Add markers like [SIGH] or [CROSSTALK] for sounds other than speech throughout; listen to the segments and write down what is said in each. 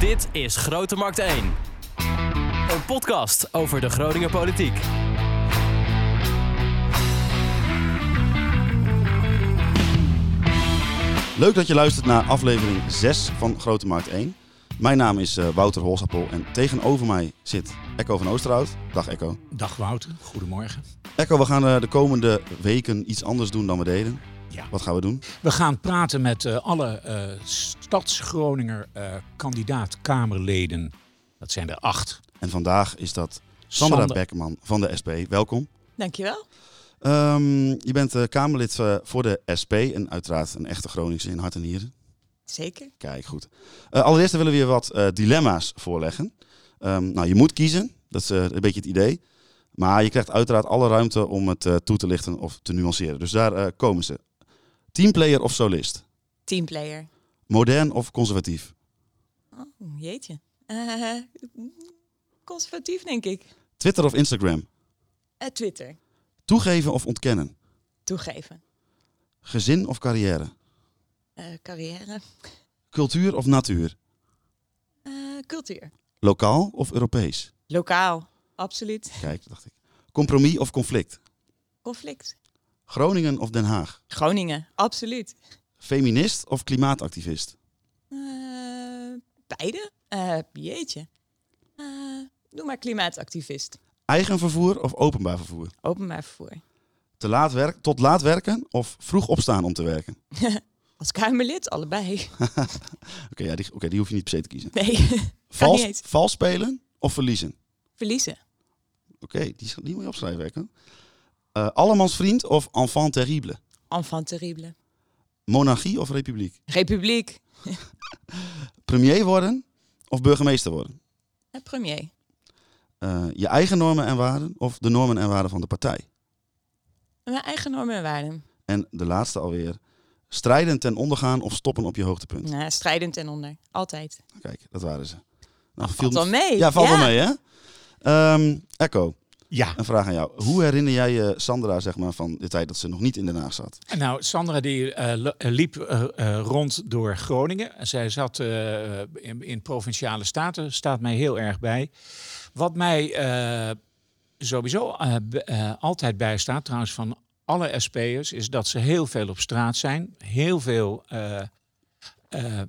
Dit is Grote Markt 1. Een podcast over de Groninger politiek. Leuk dat je luistert naar aflevering 6 van Grote Markt 1. Mijn naam is eh, Wouter Holsappel en tegenover mij zit Echo van Oosterhout. Dag Echo. Dag Wouter, goedemorgen. Echo, we gaan eh, de komende weken iets anders doen dan we deden. Ja. Wat gaan we doen? We gaan praten met eh, alle eh Stads-Groninger eh, kandidaat-Kamerleden. Dat zijn er acht. En vandaag is dat Sandra Sander- Beckerman van de SP. Welkom. Dankjewel. Ehm, je bent eh, Kamerlid voor de SP en uiteraard een echte Groningse in hart en nieren. Zeker. Kijk, goed. Eh, allereerst willen we je wat eh, dilemma's voorleggen. Ehm, nou, je moet kiezen. Dat is een beetje het idee. Maar je krijgt uiteraard alle ruimte om het eh, toe te lichten of te nuanceren. Dus daar eh, komen ze. Teamplayer of solist? Teamplayer. Modern of conservatief? Oh, jeetje. Eh, conservatief, denk ik. Twitter of Instagram? Eh, Twitter. Toegeven of ontkennen? Toegeven. Gezin of carrière? Eh, carrière. Cultuur of natuur? Cultuur. Lokaal of Europees? Lokaal. Absoluut. Kijk, dacht ik. Compromis of conflict? Conflict. Groningen of Den Haag? Groningen. Absoluut. Feminist of klimaatactivist? Eh, beide. Eh, jeetje. Eh, doe maar klimaatactivist. Eigen vervoer of openbaar vervoer? Openbaar vervoer. Te laat werk, tot laat werken of vroeg opstaan om te werken? [LAUGHS] Als Kamerlid, allebei. [LAUGHS] Oké, ja, die, oké, die hoef je niet per se te kiezen. Nee. [LAUGHS] Vals, vals spelen of verliezen? Verliezen. Oké, die, die moet je opschrijven. Hè? Eh allemans vriend of enfant terrible? Enfant terrible. Monarchie of republiek? Republiek. [LAUGHS] Premier worden of burgemeester worden? Eh, premier. Eh, je eigen normen en waarden of de normen en waarden van de partij? Mijn eigen normen en waarden. En de laatste alweer. Strijden ten ondergaan of stoppen op je hoogtepunt? Nou, strijdend en onder. Altijd. Kijk, dat waren ze. Nou, Valt wel mee. Ja, valt wel mee hè? Ehm, Echo, Ja, een vraag aan jou. Hoe herinner jij je Sandra zeg maar, van de tijd dat ze nog niet in Den Haag zat? nou Sandra die eh, eh, liep eh, eh, rond door Groningen. Zij zat eh, in, in provinciale staten, staat mij heel erg bij. Wat mij eh, sowieso eh, eh, altijd bijstaat, trouwens van alle SP'ers, is dat ze heel veel op straat zijn. Heel veel eh, eh,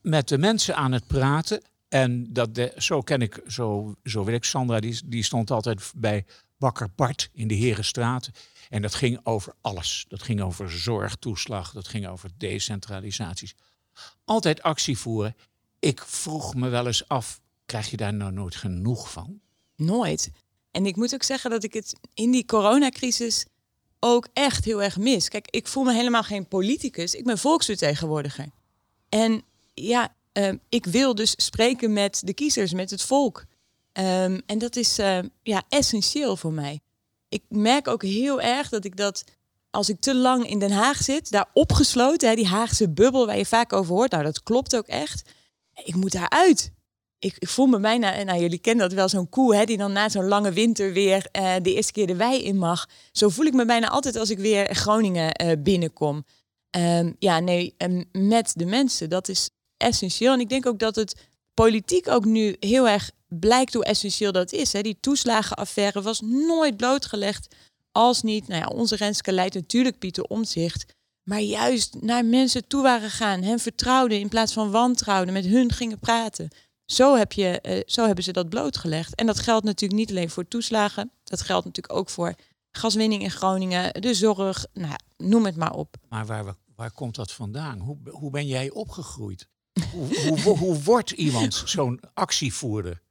met de mensen aan het praten. En dat de, zo ken ik, zo, zo weet ik, Sandra, die, die stond altijd bij Bakker Bart in de Herenstraat. En dat ging over alles. Dat ging over zorgtoeslag, dat ging over decentralisaties. Altijd actie voeren. Ik vroeg me wel eens af, krijg je daar nou nooit genoeg van? Nooit. En ik moet ook zeggen dat ik het in die coronacrisis ook echt heel erg mis. Kijk, ik voel me helemaal geen politicus. Ik ben volksvertegenwoordiger. En ja, ehm, ik wil dus spreken met de kiezers, met het volk. Ehm, en dat is eh, ja, essentieel voor mij. Ik merk ook heel erg dat ik dat, als ik te lang in Den Haag zit, daar opgesloten, hè, die Haagse bubbel waar je vaak over hoort, nou dat klopt ook echt. Ik moet daaruit ik, ik voel me bijna, en nou jullie kennen dat wel, zo'n koe hè, die dan na zo'n lange winter weer eh, de eerste keer de wei in mag. Zo voel ik me bijna altijd als ik weer Groningen eh, binnenkom. Ehm, ja, nee, met de mensen, dat is essentieel. En ik denk ook dat het politiek ook nu heel erg blijkt hoe essentieel dat is. Hè. Die toeslagenaffaire was nooit blootgelegd als niet, nou ja, onze Renske leidt natuurlijk Pieter Omtzigt, maar juist naar mensen toe waren gegaan, hen vertrouwden in plaats van wantrouwden, met hun gingen praten. Zo, heb je, eh, zo hebben ze dat blootgelegd. En dat geldt natuurlijk niet alleen voor toeslagen. Dat geldt natuurlijk ook voor gaswinning in Groningen, de zorg, nou, noem het maar op. Maar waar, waar komt dat vandaan? Hoe, hoe ben jij opgegroeid? Hoe, hoe, hoe, wordt iemand zo'n actievoerder?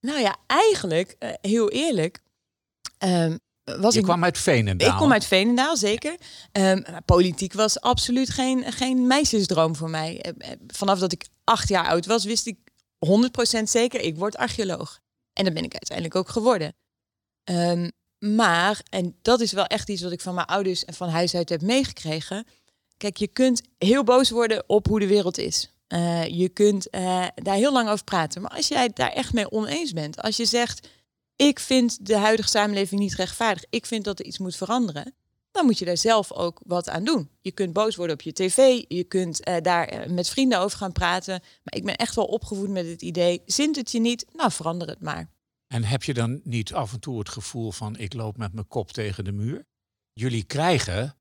Nou ja, eigenlijk, eh, heel eerlijk, ehm, was Je ik... kwam uit Veenendaal. Ik kom uit Veenendaal, zeker. Ehm, politiek was absoluut geen, geen meisjesdroom voor mij. Eh, eh, Vanaf dat ik acht jaar oud was, wist ik 100% zeker, ik word archeoloog. En dat ben ik uiteindelijk ook geworden. Ehm, maar, en dat is wel echt iets wat ik van mijn ouders en van huis uit heb meegekregen. Kijk, je kunt heel boos worden op hoe de wereld is. Eh, je kunt eh, daar heel lang over praten. Maar als jij daar echt mee oneens bent, als je zegt, ik vind de huidige samenleving niet rechtvaardig, ik vind dat er iets moet veranderen, dan moet je daar zelf ook wat aan doen. Je kunt boos worden op je tv, je kunt uh, daar met vrienden over gaan praten. Maar ik ben echt wel opgevoed met het idee, zint het je niet? Nou, verander het maar. En heb je dan niet af en toe het gevoel van ik loop met mijn kop tegen de muur? Jullie krijgen,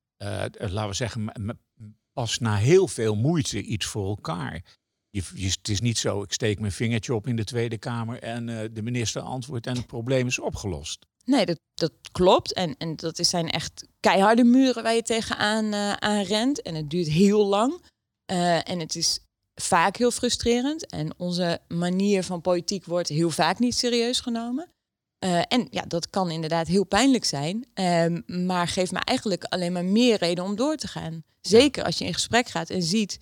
laten we zeggen, pas na heel veel moeite iets voor elkaar. Je, het is niet zo, ik steek mijn vingertje op in de Tweede Kamer en uh, de minister antwoordt en het probleem is opgelost. Nee, dat, dat klopt. En, en dat zijn echt keiharde muren waar je tegenaan uh, aan rent. En het duurt heel lang. Uh, en het is vaak heel frustrerend. En onze manier van politiek wordt heel vaak niet serieus genomen. Uh, en ja, dat kan inderdaad heel pijnlijk zijn. Uh, maar geeft me eigenlijk alleen maar meer reden om door te gaan. Zeker als je in gesprek gaat en ziet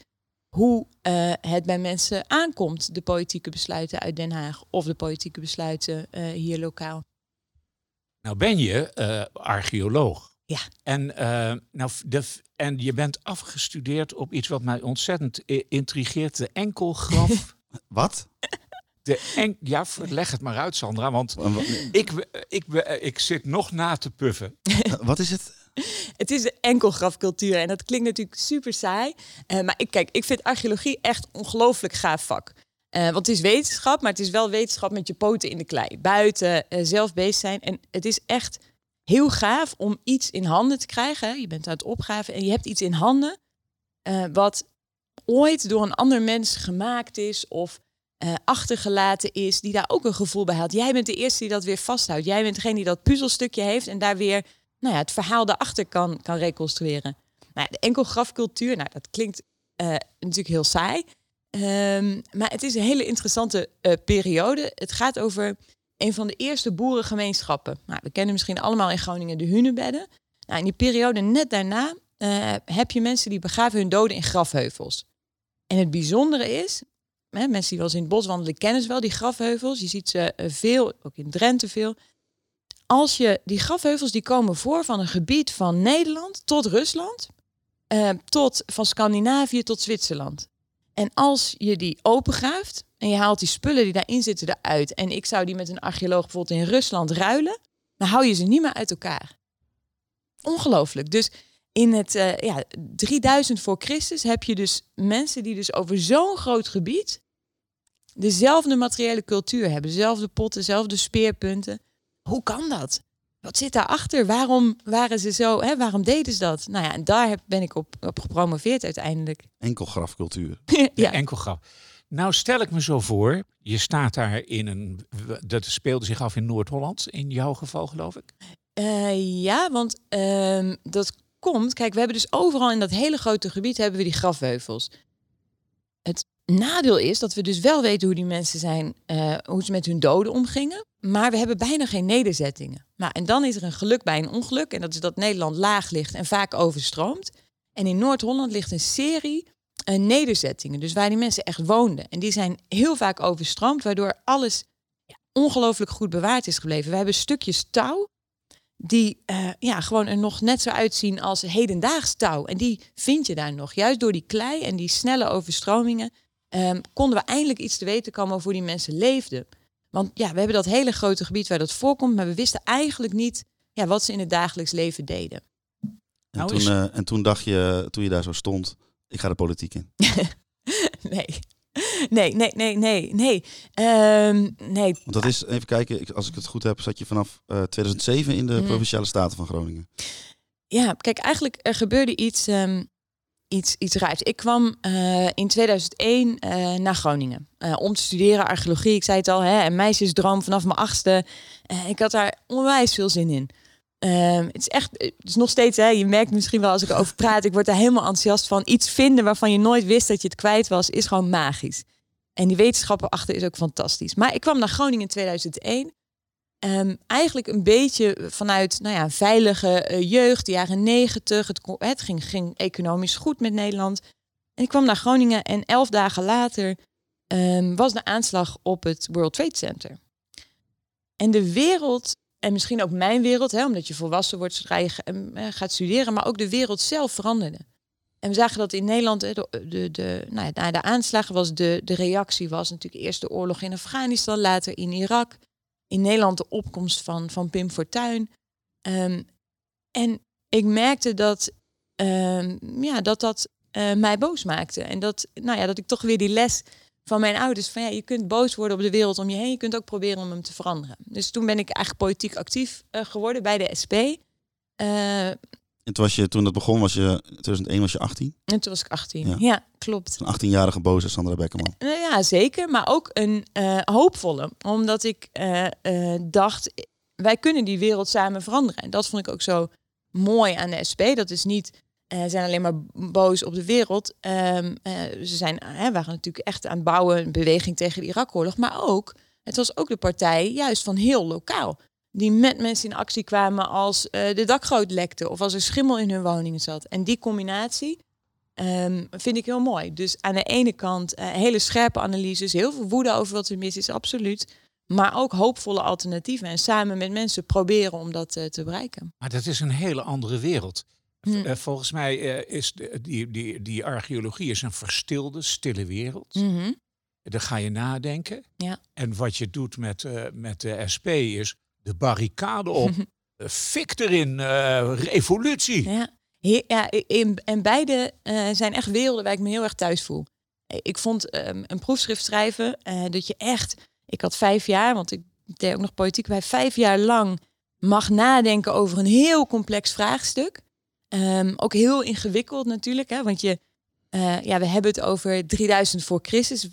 hoe uh, het bij mensen aankomt, de politieke besluiten uit Den Haag of de politieke besluiten hier lokaal. Nou ben je archeoloog. Ja. En, nou, de, en je bent afgestudeerd op iets wat mij ontzettend intrigeert, de enkelgraf. [LAUGHS] wat? De en ja, leg het maar uit, Sandra, want ik, ik, ik zit nog na te puffen. [LAUGHS] [LAUGHS] Wat is het? Het is de enkelgrafcultuur en dat klinkt natuurlijk super saai. Uh, maar ik, kijk, ik vind archeologie echt ongelooflijk gaaf vak. Uh, want het is wetenschap, maar het is wel wetenschap met je poten in de klei. Buiten, uh, zelf bezig zijn. En het is echt heel gaaf om iets in handen te krijgen. Je bent aan het opgraven en je hebt iets in handen wat ooit door een ander mens gemaakt is of uh, achtergelaten is, die daar ook een gevoel bij had. Jij bent de eerste die dat weer vasthoudt. Jij bent degene die dat puzzelstukje heeft en daar weer nou ja, het verhaal daarachter kan, kan reconstrueren. Nou ja, de enkelgrafcultuur, nou, dat klinkt uh, natuurlijk heel saai. Um, maar het is een hele interessante uh, periode. Het gaat over een van de eerste boerengemeenschappen. Nou, we kennen misschien allemaal in Groningen de Hunebedden. Nou, in die periode net daarna heb je mensen die begraven hun doden in grafheuvels. En het bijzondere is, mensen die wel in het bos wandelen, kennen ze wel die grafheuvels. Je ziet ze veel, ook in Drenthe veel. Als je die grafheuvels die komen voor van een gebied van Nederland tot Rusland, uh, tot van Scandinavië tot Zwitserland. En als je die opengraaft en je haalt die spullen die daarin zitten eruit, en ik zou die met een archeoloog bijvoorbeeld in Rusland ruilen, dan hou je ze niet meer uit elkaar. Ongelooflijk. Dus in het uh, ja, 3000 voor Christus heb je dus mensen die dus over zo'n groot gebied dezelfde materiële cultuur hebben. Dezelfde potten, dezelfde speerpunten. Hoe kan dat? Wat zit daarachter? Waarom waren ze zo? Hè? Waarom deden ze dat? Nou ja, en daar heb, ben ik op, op gepromoveerd uiteindelijk. Enkelgrafcultuur. [LAUGHS] ja, enkelgraf. Nou stel ik me zo voor, je staat daar in een, dat speelde zich af in Noord-Holland, in jouw geval geloof ik? Uh, ja, want uh, dat komt, kijk, we hebben dus overal in dat hele grote gebied hebben we die grafheuvels. Nadeel is dat we dus wel weten hoe die mensen zijn, uh, hoe ze met hun doden omgingen. Maar we hebben bijna geen nederzettingen. Nou, en dan is er een geluk bij een ongeluk. En dat is dat Nederland laag ligt en vaak overstroomt. En in Noord-Holland ligt een serie uh, nederzettingen. Dus waar die mensen echt woonden. En die zijn heel vaak overstroomd, waardoor alles ongelooflijk goed bewaard is gebleven. We hebben stukjes touw die uh, ja, gewoon er nog net zo uitzien als hedendaags touw. En die vind je daar nog. Juist door die klei en die snelle overstromingen um, konden we eindelijk iets te weten komen over hoe die mensen leefden. Want ja, we hebben dat hele grote gebied waar dat voorkomt, maar we wisten eigenlijk niet ja, wat ze in het dagelijks leven deden. En, nou toen, is... uh, en toen dacht je, toen je daar zo stond, ik ga de politiek in. [LAUGHS] nee. Nee, nee, nee, nee, nee. Um, nee. Want dat is, even kijken, als ik het goed heb, zat je vanaf uh, 2007 in de mm. Provinciale Staten van Groningen. Ja, kijk, eigenlijk er gebeurde iets um, iets, iets raars. Ik kwam uh, in 2001 uh, naar Groningen uh, om te studeren archeologie. Ik zei het al, hè, meisjesdroom vanaf mijn achtste. ik had daar onwijs veel zin in. Ehm, het is echt, het is nog steeds, hè, je merkt misschien wel als ik erover praat, ik word daar helemaal enthousiast van. Iets vinden waarvan je nooit wist dat je het kwijt was, is gewoon magisch. En die wetenschappen achter is ook fantastisch. Maar ik kwam naar Groningen in 2001. Um, eigenlijk een beetje vanuit nou ja, veilige uh, jeugd, de jaren negentig. Het, het ging, ging, economisch goed met Nederland. En ik kwam naar Groningen en elf dagen later um, was de aanslag op het World Trade Center. En de wereld, en misschien ook mijn wereld, hè, omdat je volwassen wordt zodra je uh, gaat studeren, maar ook de wereld zelf veranderde. En we zagen dat in Nederland, de, de, nou na de aanslagen was de, de reactie was natuurlijk eerst de oorlog in Afghanistan, later in Irak in Nederland de opkomst van, van Pim Fortuyn. Um, en ik merkte dat ehm, ja, dat, dat eh, mij boos maakte. En dat, nou ja, dat ik toch weer die les van mijn ouders van ja, je kunt boos worden op de wereld om je heen. Je kunt ook proberen om hem te veranderen. Dus toen ben ik eigenlijk politiek actief uh, geworden bij de SP. Uh, en toen, was je, toen dat begon, was je 2001 was je 18? En toen was ik 18. Ja, ja klopt. Een 18-jarige boze Sandra Beckerman. Uh, ja, zeker. Maar ook een uh, hoopvolle. Omdat ik uh, dacht, wij kunnen die wereld samen veranderen. En dat vond ik ook zo mooi aan de SP. Dat is niet, ze zijn alleen maar boos op de wereld. Um, ze zijn, waren natuurlijk echt aan het bouwen, een beweging tegen de Irak-oorlog. Maar ook, het was ook de partij juist van heel lokaal die met mensen in actie kwamen als uh, de dakgoot lekte of als er schimmel in hun woningen zat. En die combinatie um, vind ik heel mooi. Dus aan de ene kant uh, hele scherpe analyses, heel veel woede over wat er mis is, absoluut. Maar ook hoopvolle alternatieven en samen met mensen proberen om dat uh, te bereiken. Maar dat is een hele andere wereld. Hm. volgens mij is de, die, die, die archeologie is een verstilde, stille wereld. Mm -hmm. Dan ga je nadenken. Ja. En wat je doet met, met de SP is de barricade op. [LAUGHS] Eh, fik erin, uh, revolutie. Ja, ja in, en beide uh, zijn echt werelden waar ik me heel erg thuis voel. Ik vond um, een proefschrift schrijven uh, dat je echt... Ik had vijf jaar, want ik deed ook nog politiek bij vijf jaar lang mag nadenken over een heel complex vraagstuk. Um, ook heel ingewikkeld natuurlijk, hè, want je, uh, ja, we hebben het over 3000 voor Christus.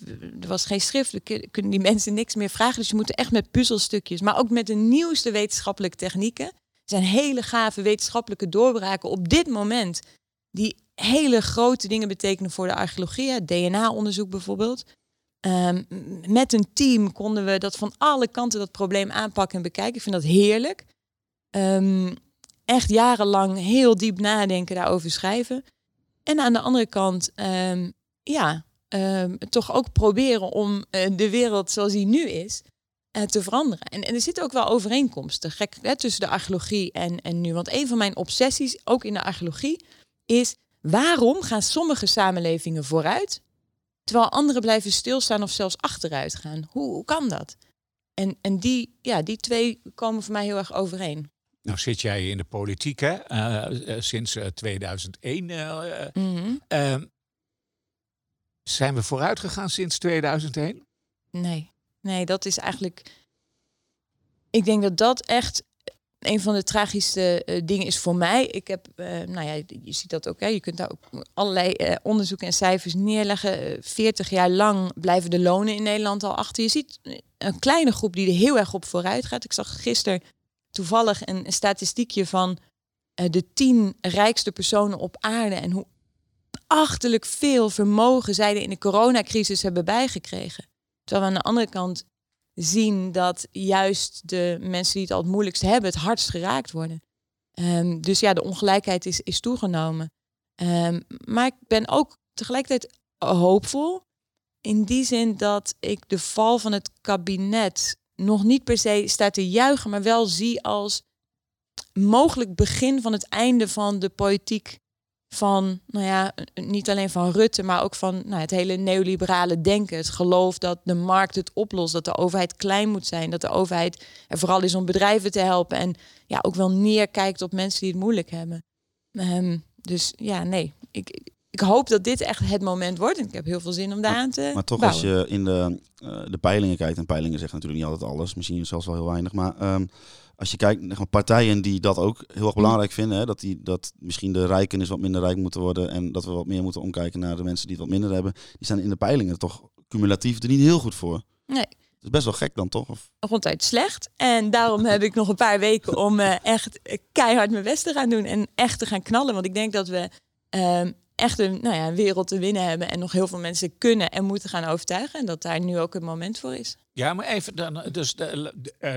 Er was geen schrift, we kunnen die mensen niks meer vragen. Dus je moet echt met puzzelstukjes, maar ook met de nieuwste wetenschappelijke technieken. Er zijn hele gave wetenschappelijke doorbraken op dit moment. Die hele grote dingen betekenen voor de archeologie. DNA-onderzoek bijvoorbeeld. Um, met een team konden we dat van alle kanten dat probleem aanpakken en bekijken. Ik vind dat heerlijk. Um, echt jarenlang heel diep nadenken daarover schrijven. En aan de andere kant, um, ja, um, toch ook proberen om uh, de wereld zoals die nu is uh, te veranderen. En, en, er zitten ook wel overeenkomsten gek, hè, tussen de archeologie en, en nu. Want een van mijn obsessies, ook in de archeologie, is waarom gaan sommige samenlevingen vooruit, terwijl andere blijven stilstaan of zelfs achteruit gaan? Hoe, hoe kan dat? En, en die, ja, die twee komen voor mij heel erg overeen. Nou zit jij in de politiek, hè? Uh, sinds 2001. Uh, mm -hmm. zijn we vooruit gegaan sinds 2001? Nee, nee, dat is eigenlijk. Ik denk dat dat echt een van de tragischste uh, dingen is voor mij. Ik heb, uh, nou ja, je ziet dat ook, hè, je kunt daar ook allerlei uh, onderzoeken en cijfers neerleggen. 40 jaar lang blijven de lonen in Nederland al achter. Je ziet een kleine groep die er heel erg op vooruit gaat. Ik zag gisteren toevallig een, statistiekje van uh, de tien rijkste personen op aarde en hoe achterlijk veel vermogen zij in de coronacrisis hebben bijgekregen. Terwijl we aan de andere kant zien dat juist de mensen die het al het moeilijkst hebben, het hardst geraakt worden. Um, dus ja, de ongelijkheid is, is toegenomen. Um, maar ik ben ook tegelijkertijd hoopvol. In die zin dat ik de val van het kabinet nog niet per se staat te juichen, maar wel zie als mogelijk begin van het einde van de politiek van, nou ja, niet alleen van Rutte, maar ook van nou, het hele neoliberale denken. Het geloof dat de markt het oplost, dat de overheid klein moet zijn, dat de overheid er vooral is om bedrijven te helpen en ja, ook wel neerkijkt op mensen die het moeilijk hebben. Um, dus ja, nee, ik, ik hoop dat dit echt het moment wordt. En ik heb heel veel zin om daar aan te Maar toch, bouwen. als je in de, uh, de peilingen kijkt, en peilingen zeggen natuurlijk niet altijd alles, misschien zelfs wel heel weinig, maar um, als je kijkt naar partijen die dat ook heel erg belangrijk vinden, hè, dat, die, dat misschien de rijken is wat minder rijk moeten worden en dat we wat meer moeten omkijken naar de mensen die het wat minder hebben, die staan in de peilingen toch cumulatief er niet heel goed voor. Nee. Dat is best wel gek dan toch? Of? Ronduit slecht. En daarom heb ik nog een paar weken om uh, echt keihard mijn best te gaan doen en echt te gaan knallen. Want ik denk dat we um, echt een, nou ja, een wereld te winnen hebben en nog heel veel mensen kunnen en moeten gaan overtuigen. En dat daar nu ook het moment voor is. Ja, maar even dan, dus de, de, uh,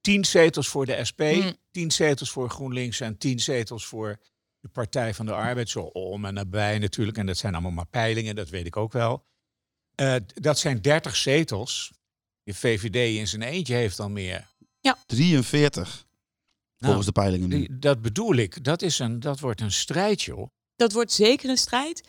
tien zetels voor de SP, mm. tien zetels voor GroenLinks en tien zetels voor de Partij van de Arbeid. Zo om en nabij natuurlijk. En dat zijn allemaal maar peilingen, dat weet ik ook wel. Uh, dat zijn 30 zetels. De VVD in zijn eentje heeft dan meer. Ja. 43. Volgens nou, de peilingen nu. Die, dat bedoel ik. Dat, is een, dat wordt een strijd, joh. Dat wordt zeker een strijd.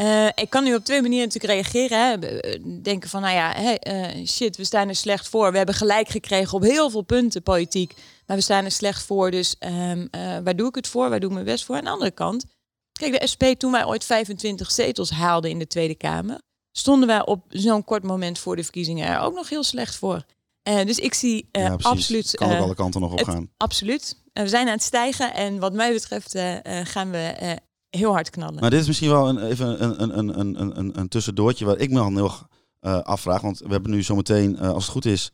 Uh, ik kan nu op twee manieren natuurlijk reageren. Hè. Eh, denken van, nou ja, hey, uh, shit, we staan er slecht voor. We hebben gelijk gekregen op heel veel punten politiek. Maar we staan er slecht voor, dus um, waar doe ik het voor? Waar doe ik mijn best voor? Aan de andere kant, kijk, de SP, toen wij ooit 25 zetels haalden in de Tweede Kamer... stonden wij op zo'n kort moment voor de verkiezingen er ook nog heel slecht voor. dus ik zie ja, absoluut... Kan ook alle kanten nog op gaan. Absoluut. we zijn aan het stijgen en wat mij betreft gaan we heel hard knallen. Maar dit is misschien wel een, even een, een, een, een, een, een tussendoortje waar ik me al heel uh, afvraag. Want we hebben nu zometeen, uh, als het goed is,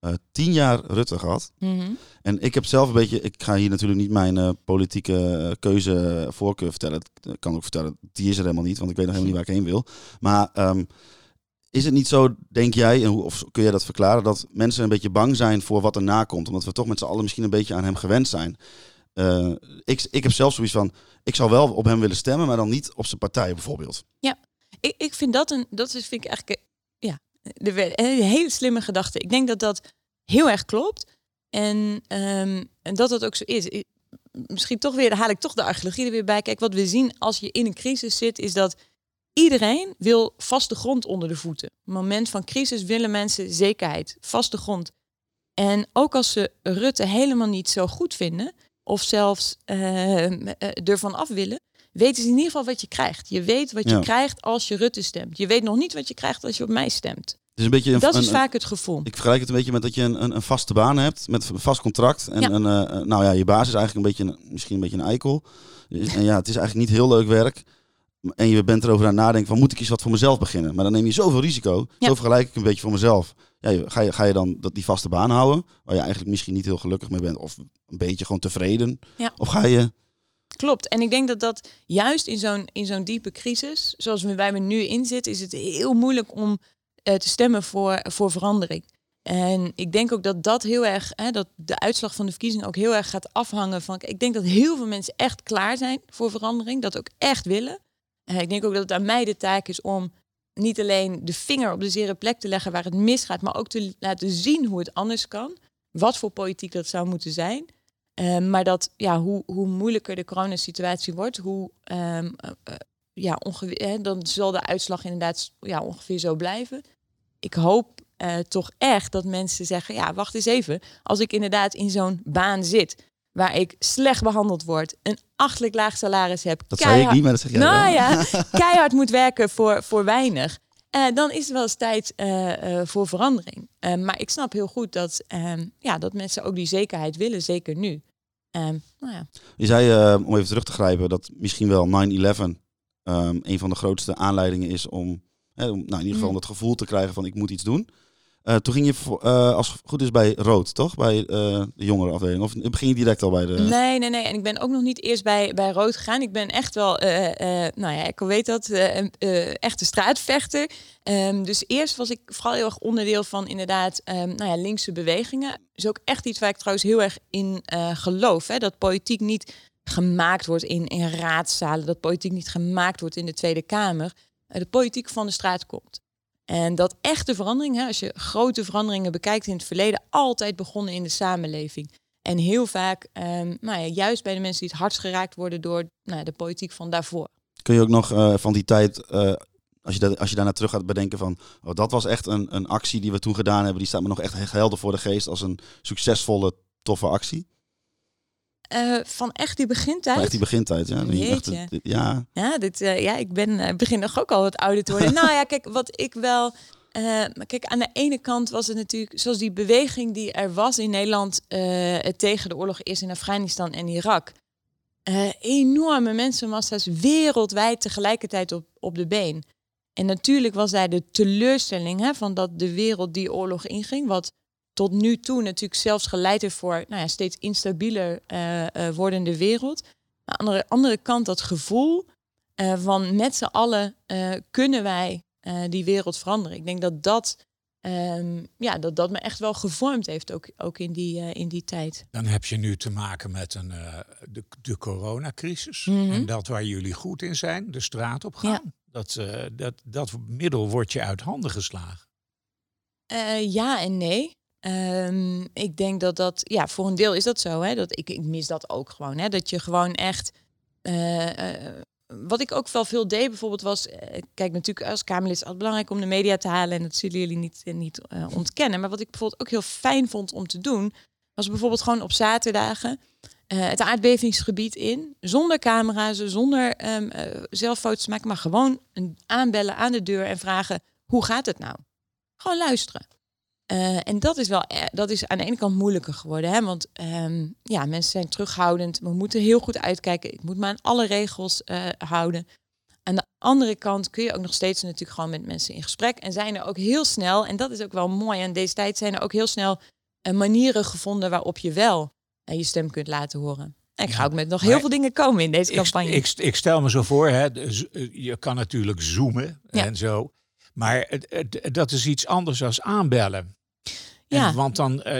uh, tien jaar Rutte gehad. Mm -hmm. En ik heb zelf een beetje, ik ga hier natuurlijk niet mijn politieke keuze voorkeur vertellen. Ik kan ook vertellen, die is er helemaal niet, want ik weet nog helemaal niet waar ik heen wil. Maar um, is het niet zo, denk jij, of kun jij dat verklaren, dat mensen een beetje bang zijn voor wat er na komt? Omdat we toch met z'n allen misschien een beetje aan hem gewend zijn. Uh, ik, ik heb zelf zoiets van, ik zou wel op hem willen stemmen, maar dan niet op zijn partij bijvoorbeeld. Ja, ik, ik vind dat een, dat vind ik eigenlijk ja, een hele slimme gedachte. Ik denk dat dat heel erg klopt. En, um, en dat dat ook zo is. Misschien toch weer, haal ik toch de archeologie er weer bij. Kijk, wat we zien als je in een crisis zit, is dat iedereen wil vaste grond onder de voeten. Op het moment van crisis willen mensen zekerheid, vaste grond. En ook als ze Rutte helemaal niet zo goed vinden, of zelfs uh, ervan af willen, weten ze in ieder geval wat je krijgt. Je weet wat je krijgt als je Rutte stemt. Je weet nog niet wat je krijgt als je op mij stemt. Dus een beetje een, dat is vaak het gevoel. Ik vergelijk het een beetje met dat je een, een, een vaste baan hebt met een vast contract. En een, uh, nou ja, je baas is eigenlijk een beetje een, misschien een beetje een eikel. En ja, het is eigenlijk niet heel leuk werk. En je bent erover aan het nadenken van moet ik eens wat voor mezelf beginnen. Maar dan neem je zoveel risico. Zo vergelijk ik een beetje voor mezelf ja, ga, je, ga je dan dat die vaste baan houden, waar je eigenlijk misschien niet heel gelukkig mee bent, of een beetje gewoon tevreden? Ja. Of ga je. Klopt. En ik denk dat dat juist in zo'n, in zo'n diepe crisis, zoals we wij nu in zitten, is het heel moeilijk om uh, te stemmen voor, voor verandering. En ik denk ook dat dat heel erg, hè, dat de uitslag van de verkiezing ook heel erg gaat afhangen van. Ik denk dat heel veel mensen echt klaar zijn voor verandering, dat ook echt willen. Uh, ik denk ook dat het aan mij de taak is om niet alleen de vinger op de zere plek te leggen waar het misgaat, maar ook te laten zien hoe het anders kan. Wat voor politiek dat zou moeten zijn. Um, maar dat ja, hoe, hoe moeilijker de coronasituatie wordt, hoe um, uh, ja, ongeveer, dan zal de uitslag inderdaad ja, ongeveer zo blijven. Ik hoop uh, toch echt dat mensen zeggen: ja, wacht eens even. Als ik inderdaad in zo'n baan zit waar ik slecht behandeld word, een achtelijk laag salaris heb. Dat zei ik niet, maar dat zeg jij Nou ja, [LAUGHS] keihard moet werken voor, voor weinig. Uh, dan is het wel eens tijd uh, uh, voor verandering. maar ik snap heel goed dat, ehm, ja, dat mensen ook die zekerheid willen, zeker nu. Um, nou ja. Je zei, om even terug te grijpen, dat misschien wel 9-11 um, een van de grootste aanleidingen is om, nou, in ieder geval mm. het gevoel te krijgen van ik moet iets doen. Uh, toen ging je, uh, als het goed is, bij Rood, toch? Bij uh, de jongere afdeling. Of begin je direct al bij de... Nee, nee, nee. En ik ben ook nog niet eerst bij, bij Rood gegaan. Ik ben echt wel, nou ja, ik weet dat, echte straatvechter. Um, dus eerst was ik vooral heel erg onderdeel van inderdaad, um, nou ja, linkse bewegingen. is ook echt iets waar ik trouwens heel erg in geloof. Hè? Dat politiek niet gemaakt wordt in, in raadszalen. Dat politiek niet gemaakt wordt in de Tweede Kamer. de politiek van de straat komt. En dat echte verandering, hè, als je grote veranderingen bekijkt in het verleden, altijd begonnen in de samenleving. En heel vaak, um, nou ja, juist bij de mensen die het hardst geraakt worden door nou, de politiek van daarvoor. Kun je ook nog uh, van die tijd, uh, als, je dat, als je daarna terug gaat bedenken van, oh, dat was echt een, een actie die we toen gedaan hebben, die staat me nog echt helder voor de geest als een succesvolle, toffe actie? Uh, van echt die begintijd. Van echt die begintijd, ja. Echt, ja. Ja, dit, uh, ja, ik ben uh, begin nog ook al wat ouder te worden. [LAUGHS] nou ja, kijk, wat ik wel. kijk, aan de ene kant was het natuurlijk zoals die beweging die er was in Nederland tegen de oorlog is in Afghanistan en Irak. enorme mensenmassa's wereldwijd tegelijkertijd op, op de been. En natuurlijk was daar de teleurstelling hè, van dat de wereld die oorlog inging, wat tot nu toe natuurlijk zelfs geleid heeft voor nou ja, steeds instabieler uh, uh, wordende wereld. Aan de andere kant dat gevoel uh, van met z'n allen kunnen wij die wereld veranderen. Ik denk dat dat, um, ja, dat dat me echt wel gevormd heeft, ook, ook in, die, in die tijd. Dan heb je nu te maken met een, de, de coronacrisis. Mm -hmm. En dat waar jullie goed in zijn, de straat op gaan. Ja. Dat, dat, dat middel wordt je uit handen geslagen. ja en nee. Um, ik denk dat dat, ja, voor een deel is dat zo. Hè? Dat ik, ik mis dat ook gewoon. Hè? Dat je gewoon echt uh, uh, wat ik ook wel veel deed bijvoorbeeld was... eh, kijk, natuurlijk als Kamerlid is het altijd belangrijk om de media te halen... en dat zullen jullie niet, eh, niet eh, ontkennen. Maar wat ik bijvoorbeeld ook heel fijn vond om te doen... was bijvoorbeeld gewoon op zaterdagen eh, het aardbevingsgebied in... zonder camera's, zonder ehm, eh, zelf foto's maken... maar gewoon een aanbellen aan de deur en vragen... hoe gaat het nou? Gewoon luisteren. Eh, en dat is wel, eh, dat is aan de ene kant moeilijker geworden. Hè? Want ehm, ja, mensen zijn terughoudend. We moeten heel goed uitkijken. Ik moet me aan alle regels eh, houden. Aan de andere kant kun je ook nog steeds natuurlijk gewoon met mensen in gesprek. En zijn er ook heel snel, en dat is ook wel mooi aan deze tijd, zijn er ook heel snel manieren gevonden waarop je wel je stem kunt laten horen. En ik ga ook met nog heel veel dingen komen in deze campagne. ik, ik stel me zo voor, hè, je kan natuurlijk zoomen Ja. en zo. Maar dat is iets anders dan aanbellen. En Ja. want dan, eh,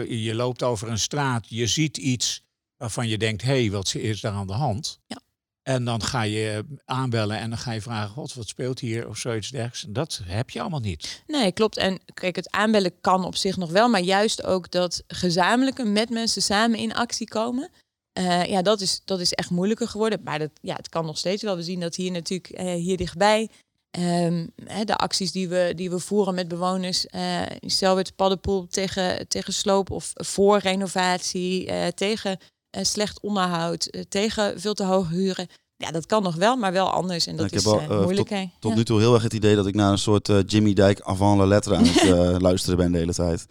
eh, je loopt over een straat, je ziet iets waarvan je denkt, hé, hey, wat is daar aan de hand? Ja. En dan ga je aanbellen en dan ga je vragen, God, wat speelt hier of zoiets dergelijks. Dat heb je allemaal niet. Nee, klopt. En kijk, het aanbellen kan op zich nog wel, maar juist ook dat gezamenlijke met mensen samen in actie komen. eh, ja, dat is, dat is echt moeilijker geworden. Maar dat, ja, het kan nog steeds wel. We zien dat hier natuurlijk eh, hier dichtbij. Ehm, de acties die we, die we voeren met bewoners. eh in Selwert, Paddenpoel tegen, tegen sloop of voor renovatie. eh, tegen eh, slecht onderhoud. tegen veel te hoge huren. Ja, dat kan nog wel, maar wel anders. En dat ik is heb al, moeilijk. Tot Ja. nu toe heel erg het idee dat ik naar een soort Jimmy Dijk avant la lettre aan het [LAUGHS] luisteren ben de hele tijd.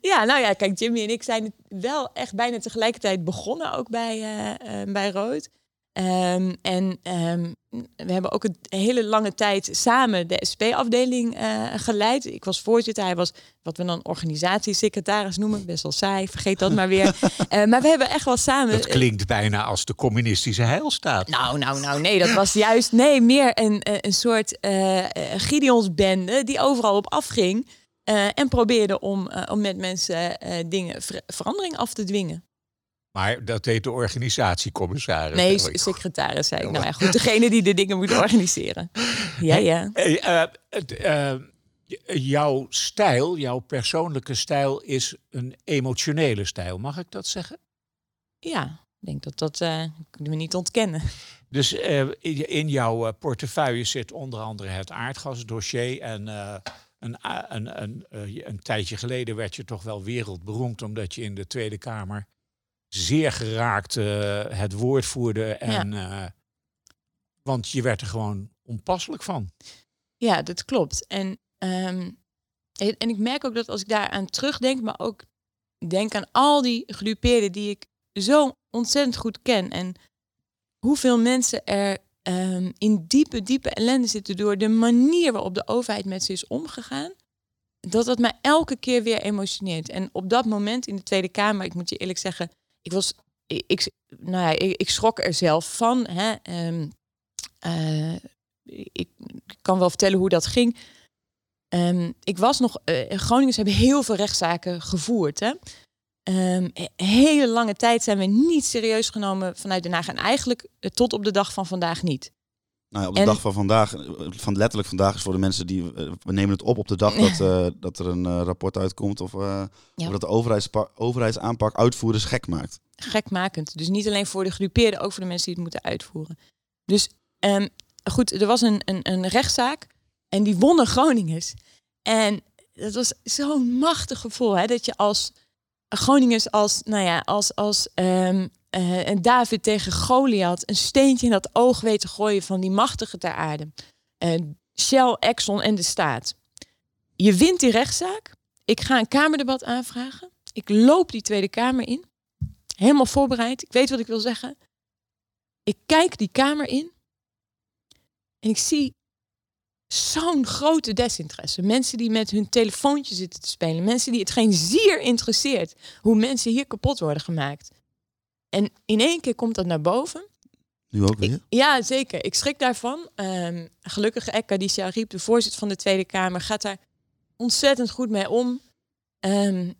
Ja, nou ja, kijk, Jimmy en ik zijn wel echt bijna tegelijkertijd begonnen, ook bij, bij Rood. Ehm, en ehm, we hebben ook een hele lange tijd samen de SP-afdeling eh, geleid. Ik was voorzitter, hij was wat we dan organisatiesecretaris noemen. Best wel saai, vergeet dat maar weer. [LAUGHS] Eh, maar we hebben echt wel samen... Dat klinkt bijna als de communistische heilstaat. Nou, nou, nou, nee, dat was juist nee, meer een, eh, een soort eh, Gideonsbende die overal op afging. en probeerde om, om met mensen dingen, ver- verandering af te dwingen. Maar dat deed de organisatiecommissaris. Nee, secretaris zei ik. Nou ja, goed, degene die de dingen moet organiseren. [LAUGHS] Ja, ja. Eh, eh, jouw stijl, jouw persoonlijke stijl is een emotionele stijl. Mag ik dat zeggen? Ja, ik denk dat dat eh kunnen we niet ontkennen. Dus in, jouw portefeuille zit onder andere het aardgasdossier. En een, een, een, een tijdje geleden werd je toch wel wereldberoemd... omdat je in de Tweede Kamer zeer geraakt eh, het woord voerde. En, eh, want je werd er gewoon onpasselijk van. Ja, dat klopt. En, ehm, en en ik merk ook dat als ik daaraan terugdenk, maar ook denk aan al die gedupeerden die ik zo ontzettend goed ken. En hoeveel mensen er ehm, in diepe, diepe ellende zitten door de manier waarop de overheid met ze is omgegaan. Dat dat mij elke keer weer emotioneert. En op dat moment in de Tweede Kamer, ik moet je eerlijk zeggen, ik was, ik, nou ja, ik, schrok er zelf van. Hè? Ehm, eh, ik kan wel vertellen hoe dat ging. Ehm, ik was nog. eh Groningers hebben heel veel rechtszaken gevoerd. Hè? Een hele lange tijd zijn we niet serieus genomen vanuit Den Haag. En eigenlijk eh, tot op de dag van vandaag niet. Nou, op de En- dag van vandaag, eh, van letterlijk vandaag is voor de mensen die, eh, we nemen het op op de dag dat, [LAUGHS] eh, dat er een rapport uitkomt of, Ja. of dat de overheidspa- overheidsaanpak uitvoerders gek maakt. Gekmakend. Dus niet alleen voor de gedupeerden, ook voor de mensen die het moeten uitvoeren. Dus ehm, goed, er was een, een, een rechtszaak en die wonnen Groningers. En dat was zo'n machtig gevoel, hè, dat je als Groningers als, nou ja, als, als ehm, eh, een David tegen Goliath een steentje in dat oog weet te gooien van die machtige ter aarde. Eh, Shell, Exxon en de staat. Je wint die rechtszaak. Ik ga een kamerdebat aanvragen. Ik loop die Tweede Kamer in. Helemaal voorbereid. Ik weet wat ik wil zeggen. Ik kijk die kamer in. En ik zie zo'n grote desinteresse. Mensen die met hun telefoontje zitten te spelen. Mensen die het geen zier interesseert. Hoe mensen hier kapot worden gemaakt. En in één keer komt dat naar boven. Nu ook weer. Ik- ja, zeker. Ik schrik daarvan. Ehm, gelukkig Ekka die Riep, de voorzitter van de Tweede Kamer, gaat daar ontzettend goed mee om. Ehm,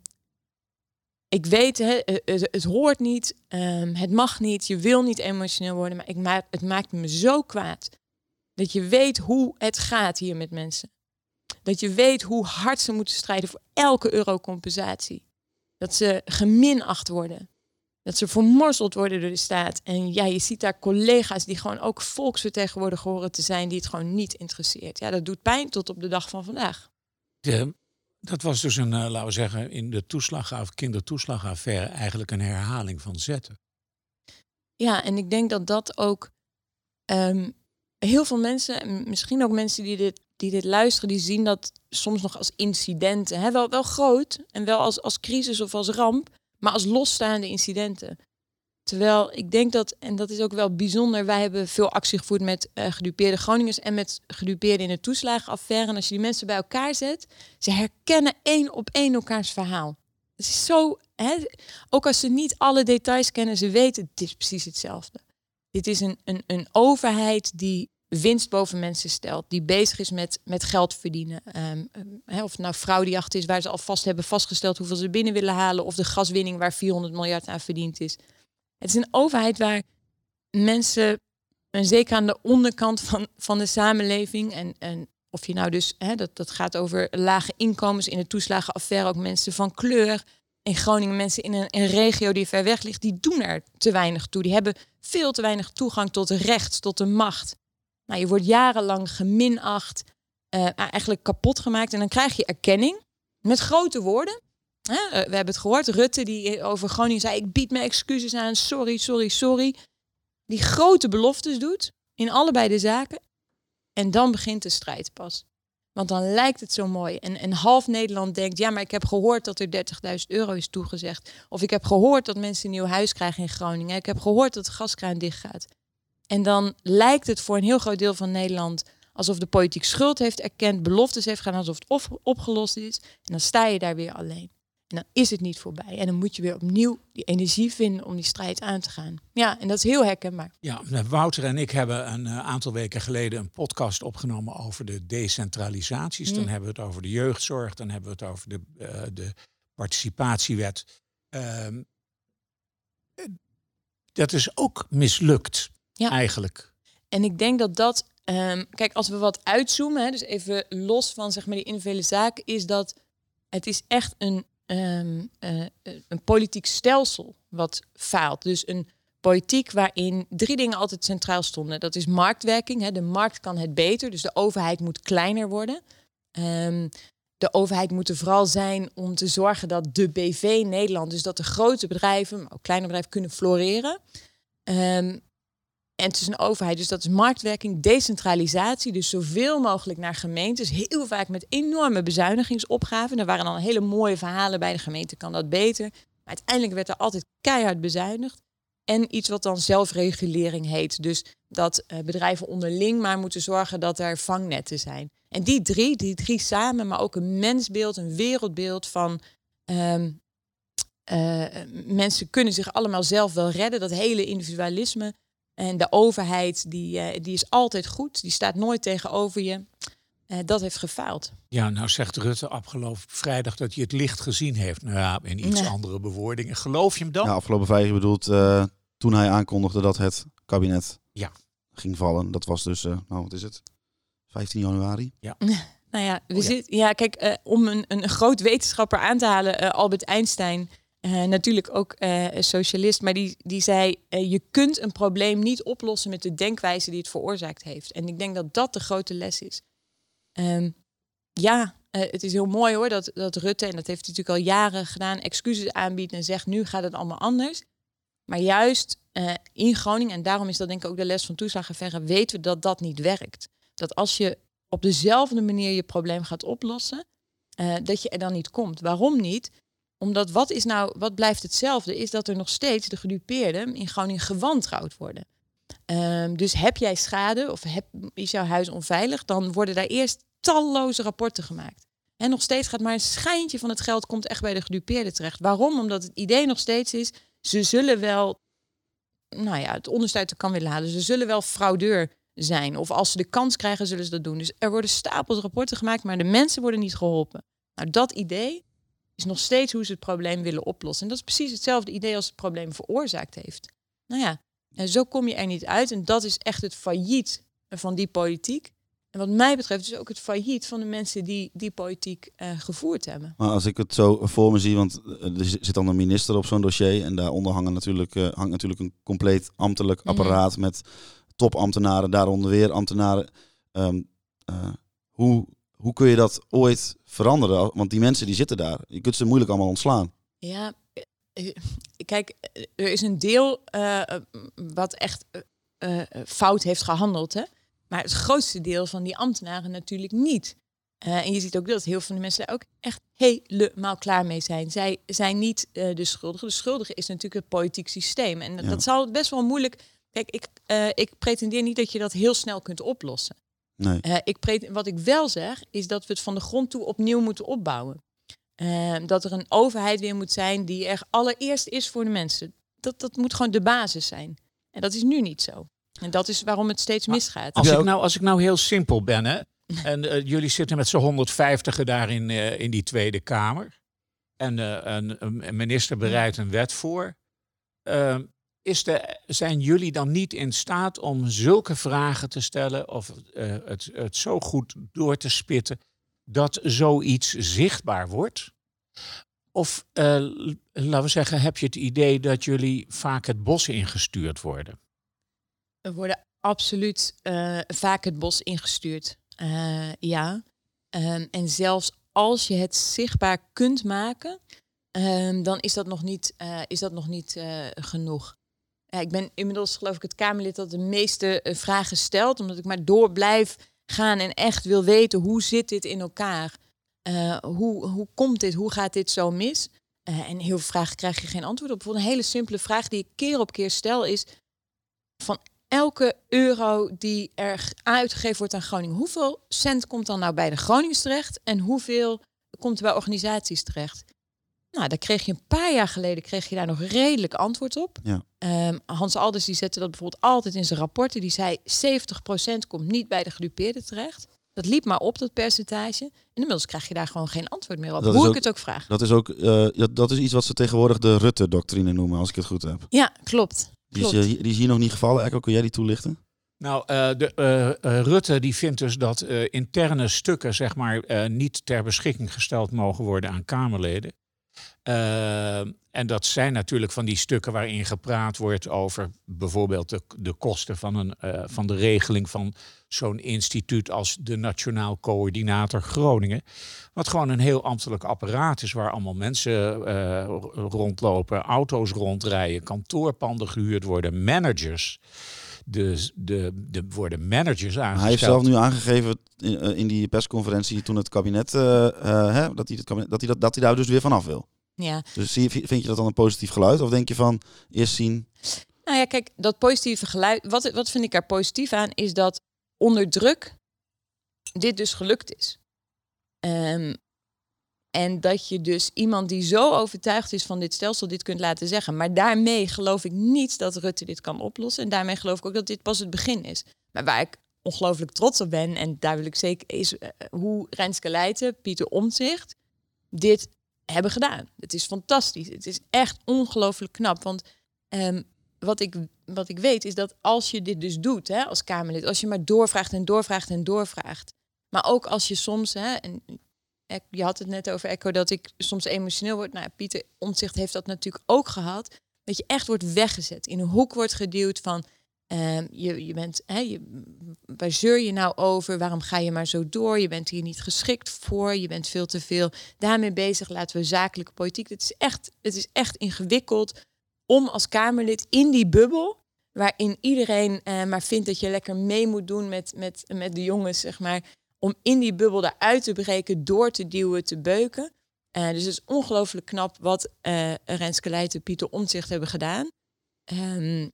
ik weet, het, het hoort niet, ehm, het mag niet, je wil niet emotioneel worden, maar ik maak, het maakt me zo kwaad. Dat je weet hoe het gaat hier met mensen. Dat je weet hoe hard ze moeten strijden voor elke euro compensatie. Dat ze geminacht worden. Dat ze vermorzeld worden door de staat. En ja, je ziet daar collega's die gewoon ook volksvertegenwoordiger horen te zijn, die het gewoon niet interesseert. Ja, dat doet pijn tot op de dag van vandaag. De, dat was dus een, uh, laten we zeggen, in de toeslagaf, kindertoeslagaffaire eigenlijk een herhaling van zetten. Ja, en ik denk dat dat ook um, heel veel mensen, misschien ook mensen die dit, die dit luisteren, die zien dat soms nog als incidenten. Hè? Wel, wel groot en wel als, als crisis of als ramp, maar als losstaande incidenten. Terwijl ik denk dat, en dat is ook wel bijzonder, wij hebben veel actie gevoerd met uh, gedupeerde Groningers en met gedupeerden in de toeslagenaffaire. En als je die mensen bij elkaar zet, ze herkennen één op één elkaars verhaal. Het is zo, hè, ook als ze niet alle details kennen, ze weten het is precies hetzelfde. Dit is een, een, een overheid die winst boven mensen stelt, die bezig is met, met geld verdienen. Um, of het nou fraudejacht is, waar ze alvast hebben vastgesteld hoeveel ze binnen willen halen, of de gaswinning waar 400 miljard aan verdiend is. Het is een overheid waar mensen, en zeker aan de onderkant van, van de samenleving, en, en of je nou dus, dat, dat gaat over lage inkomens in de toeslagenaffaire, ook mensen van kleur. In Groningen mensen in een, een regio die ver weg ligt, die doen er te weinig toe. Die hebben veel te weinig toegang tot recht, tot de macht. Nou, je wordt jarenlang geminacht, uh, eigenlijk kapot gemaakt. En dan krijg je erkenning met grote woorden. Uh, we hebben het gehoord, Rutte die over Groningen zei... ik bied mijn excuses aan, sorry, sorry, sorry. Die grote beloftes doet in allebei de zaken. En dan begint de strijd pas. Want dan lijkt het zo mooi. En, en half Nederland denkt, ja, maar ik heb gehoord dat er 30.000 euro is toegezegd. Of ik heb gehoord dat mensen een nieuw huis krijgen in Groningen. Ik heb gehoord dat de gaskraan dicht gaat. En dan lijkt het voor een heel groot deel van Nederland alsof de politiek schuld heeft erkend, beloftes heeft gedaan, alsof het opgelost is. En dan sta je daar weer alleen. En dan is het niet voorbij. En dan moet je weer opnieuw die energie vinden om die strijd aan te gaan. Ja, en dat is heel herkenbaar. Ja, Wouter en ik hebben een uh, aantal weken geleden een podcast opgenomen over de decentralisaties. Dan hebben we het over de jeugdzorg, dan hebben we het over de, uh, de participatiewet. Uh, dat is ook mislukt, ja. eigenlijk. En ik denk dat dat, um, kijk, als we wat uitzoomen, hè, dus even los van zeg maar die individuele zaken, is dat het is echt een um, uh, een politiek stelsel wat faalt. Dus een politiek waarin drie dingen altijd centraal stonden. Dat is marktwerking. Hè. De markt kan het beter, dus de overheid moet kleiner worden. Um, de overheid moet er vooral zijn om te zorgen dat de BV Nederland, dus dat de grote bedrijven, maar ook kleine bedrijven, kunnen floreren. Um, en het is een overheid, dus dat is marktwerking, decentralisatie, dus zoveel mogelijk naar gemeentes. Heel vaak met enorme bezuinigingsopgaven. Er waren dan hele mooie verhalen bij de gemeente, kan dat beter. Maar uiteindelijk werd er altijd keihard bezuinigd. En iets wat dan zelfregulering heet. Dus dat uh, bedrijven onderling maar moeten zorgen dat er vangnetten zijn. En die drie, die drie samen, maar ook een mensbeeld, een wereldbeeld van um, uh, mensen kunnen zich allemaal zelf wel redden. Dat hele individualisme, en de overheid, die, uh, die is altijd goed. Die staat nooit tegenover je. Uh, dat heeft gefaald. Ja, nou zegt Rutte afgelopen vrijdag dat hij het licht gezien heeft. Nou ja, in iets nee. andere bewoordingen. Geloof je hem dan? Ja, afgelopen vrijdag bedoelt uh, toen hij aankondigde dat het kabinet ja. ging vallen. Dat was dus, nou wat is het? 15 januari. Ja. [LAUGHS] nou ja, we oh, ja. Zit, ja kijk, om een, een groot wetenschapper aan te halen, Albert Einstein uh, natuurlijk ook uh, socialist, maar die, die zei: uh, je kunt een probleem niet oplossen met de denkwijze die het veroorzaakt heeft. En ik denk dat dat de grote les is. Um, ja, het is heel mooi hoor dat, dat Rutte, en dat heeft hij natuurlijk al jaren gedaan, excuses aanbiedt en zegt: nu gaat het allemaal anders. Maar juist in Groningen, en daarom is dat denk ik ook de les van toeslagenverre, weten we dat dat niet werkt. Dat als je op dezelfde manier je probleem gaat oplossen, dat je er dan niet komt. Waarom niet? Omdat wat is nou, wat blijft hetzelfde, is dat er nog steeds de gedupeerden in Groningen gewantrouwd worden. Um, dus heb jij schade of heb, is jouw huis onveilig, dan worden daar eerst talloze rapporten gemaakt. En nog steeds gaat maar een schijntje van het geld komt echt bij de gedupeerden terecht. Waarom? Omdat het idee nog steeds is, ze zullen wel, nou ja, het onderste de kan willen halen. Ze zullen wel fraudeur zijn. Of als ze de kans krijgen, zullen ze dat doen. Dus er worden stapels rapporten gemaakt, maar de mensen worden niet geholpen. Nou, dat idee, is nog steeds hoe ze het probleem willen oplossen. En dat is precies hetzelfde idee als het probleem veroorzaakt heeft. Nou ja, en zo kom je er niet uit. En dat is echt het failliet van die politiek. En wat mij betreft is ook het failliet van de mensen die die politiek uh, gevoerd hebben. Maar als ik het zo voor me zie, want er zit dan een minister op zo'n dossier en daaronder hangen natuurlijk, uh, hangt natuurlijk een compleet ambtelijk apparaat met topambtenaren, daaronder weer ambtenaren. Um, uh, hoe, hoe kun je dat ooit veranderen? Want die mensen die zitten daar, je kunt ze moeilijk allemaal ontslaan. Ja, kijk, er is een deel wat echt fout heeft gehandeld. Hè? Maar het grootste deel van die ambtenaren natuurlijk niet. Uh, en je ziet ook dat heel veel mensen daar ook echt helemaal klaar mee zijn. Zij zijn niet de schuldige. De schuldige is natuurlijk het politiek systeem. En dat zal best wel moeilijk. Kijk, ik, ik pretendeer niet dat je dat heel snel kunt oplossen. Nee. ik wat ik wel zeg, is dat we het van de grond toe opnieuw moeten opbouwen. dat er een overheid weer moet zijn die er allereerst is voor de mensen. Dat, dat moet gewoon de basis zijn. En dat is nu niet zo. En dat is waarom het steeds misgaat. Als, ik, nou, als ik nou heel simpel ben, hè, [LAUGHS] en uh, jullie zitten met z'n 150 daar in, uh, in die Tweede Kamer. En uh, een, een, minister bereidt een wet voor. Ehm, is de, zijn jullie dan niet in staat om zulke vragen te stellen of het, het zo goed door te spitten dat zoiets zichtbaar wordt? Of laten we zeggen, heb je het idee dat jullie vaak het bos ingestuurd worden? We worden absoluut uh, vaak het bos ingestuurd. Ja. Um, en zelfs als je het zichtbaar kunt maken, um, dan is dat nog niet, is dat nog niet genoeg. Ja, ik ben inmiddels geloof ik het Kamerlid dat de meeste vragen stelt, omdat ik maar door blijf gaan en echt wil weten hoe zit dit in elkaar. hoe, hoe komt dit? Hoe gaat dit zo mis? en heel veel vragen krijg je geen antwoord op. Bijvoorbeeld een hele simpele vraag die ik keer op keer stel is: van elke euro die er uitgegeven wordt aan Groningen, hoeveel cent komt dan nou bij de Groningers terecht en hoeveel komt er bij organisaties terecht? Nou, daar kreeg je een paar jaar geleden kreeg je daar nog redelijk antwoord op. Ja. Um, Hans Alders die zette dat bijvoorbeeld altijd in zijn rapporten. Die zei 70% komt niet bij de gedupeerden terecht. Dat liep maar op, dat percentage. En inmiddels krijg je daar gewoon geen antwoord meer op, dat hoe ik het ook vraag. Dat is, ook, uh, dat is iets wat ze tegenwoordig de Rutte-doctrine noemen, als ik het goed heb. Ja, klopt. Die is, eh, die is, hier nog niet gevallen. Echo, kun jij die toelichten? Nou, uh, de, uh, Rutte die vindt dus dat interne stukken zeg maar, niet ter beschikking gesteld mogen worden aan Kamerleden. En dat zijn natuurlijk van die stukken waarin gepraat wordt over bijvoorbeeld de, de kosten van, een, van de regeling van zo'n instituut als de Nationaal Coördinator Groningen. Wat gewoon een heel ambtelijk apparaat is waar allemaal mensen uh, rondlopen, auto's rondrijden, kantoorpanden gehuurd worden, managers. De, de, de worden managers aangesteld. Hij heeft zelf nu aangegeven in, eh, in die persconferentie toen het kabinet, uh, uh, hè, dat, hij het kabinet dat, hij dat, dat hij daar dus weer vanaf wil. Ja. Dus zie, vind je dat dan een positief geluid? Of denk je van eerst zien. Nou ja, kijk, dat positieve geluid. Wat, wat vind ik er positief aan, is dat onder druk dit dus gelukt is. Um, en dat je dus iemand die zo overtuigd is van dit stelsel dit kunt laten zeggen. Maar daarmee geloof ik niet dat Rutte dit kan oplossen. En daarmee geloof ik ook dat dit pas het begin is. Maar waar ik ongelooflijk trots op ben, en daar wil ik zeker, is uh, hoe Renske Leijten, Pieter Omtzigt, dit hebben gedaan. Het is fantastisch. Het is echt ongelooflijk knap. Want um, wat ik, wat ik weet is dat als je dit dus doet hè, als Kamerlid, als je maar doorvraagt en doorvraagt en doorvraagt, maar ook als je soms, hè, en je had het net over Echo, dat ik soms emotioneel word. Nou, Pieter Omtzigt heeft dat natuurlijk ook gehad. Dat je echt wordt weggezet, in een hoek wordt geduwd van, uh, je, je bent, hè, je, waar zeur je nou over? Waarom ga je maar zo door? Je bent hier niet geschikt voor. Je bent veel te veel daarmee bezig. Laten we zakelijke politiek. Het is echt, het is echt ingewikkeld om als Kamerlid in die bubbel, waarin iedereen uh, maar vindt dat je lekker mee moet doen met, met, met de jongens, zeg maar, om in die bubbel daaruit te breken, door te duwen, te beuken. Uh, dus het is ongelooflijk knap wat uh, Renske Leijten en Pieter Omtzigt hebben gedaan. Um,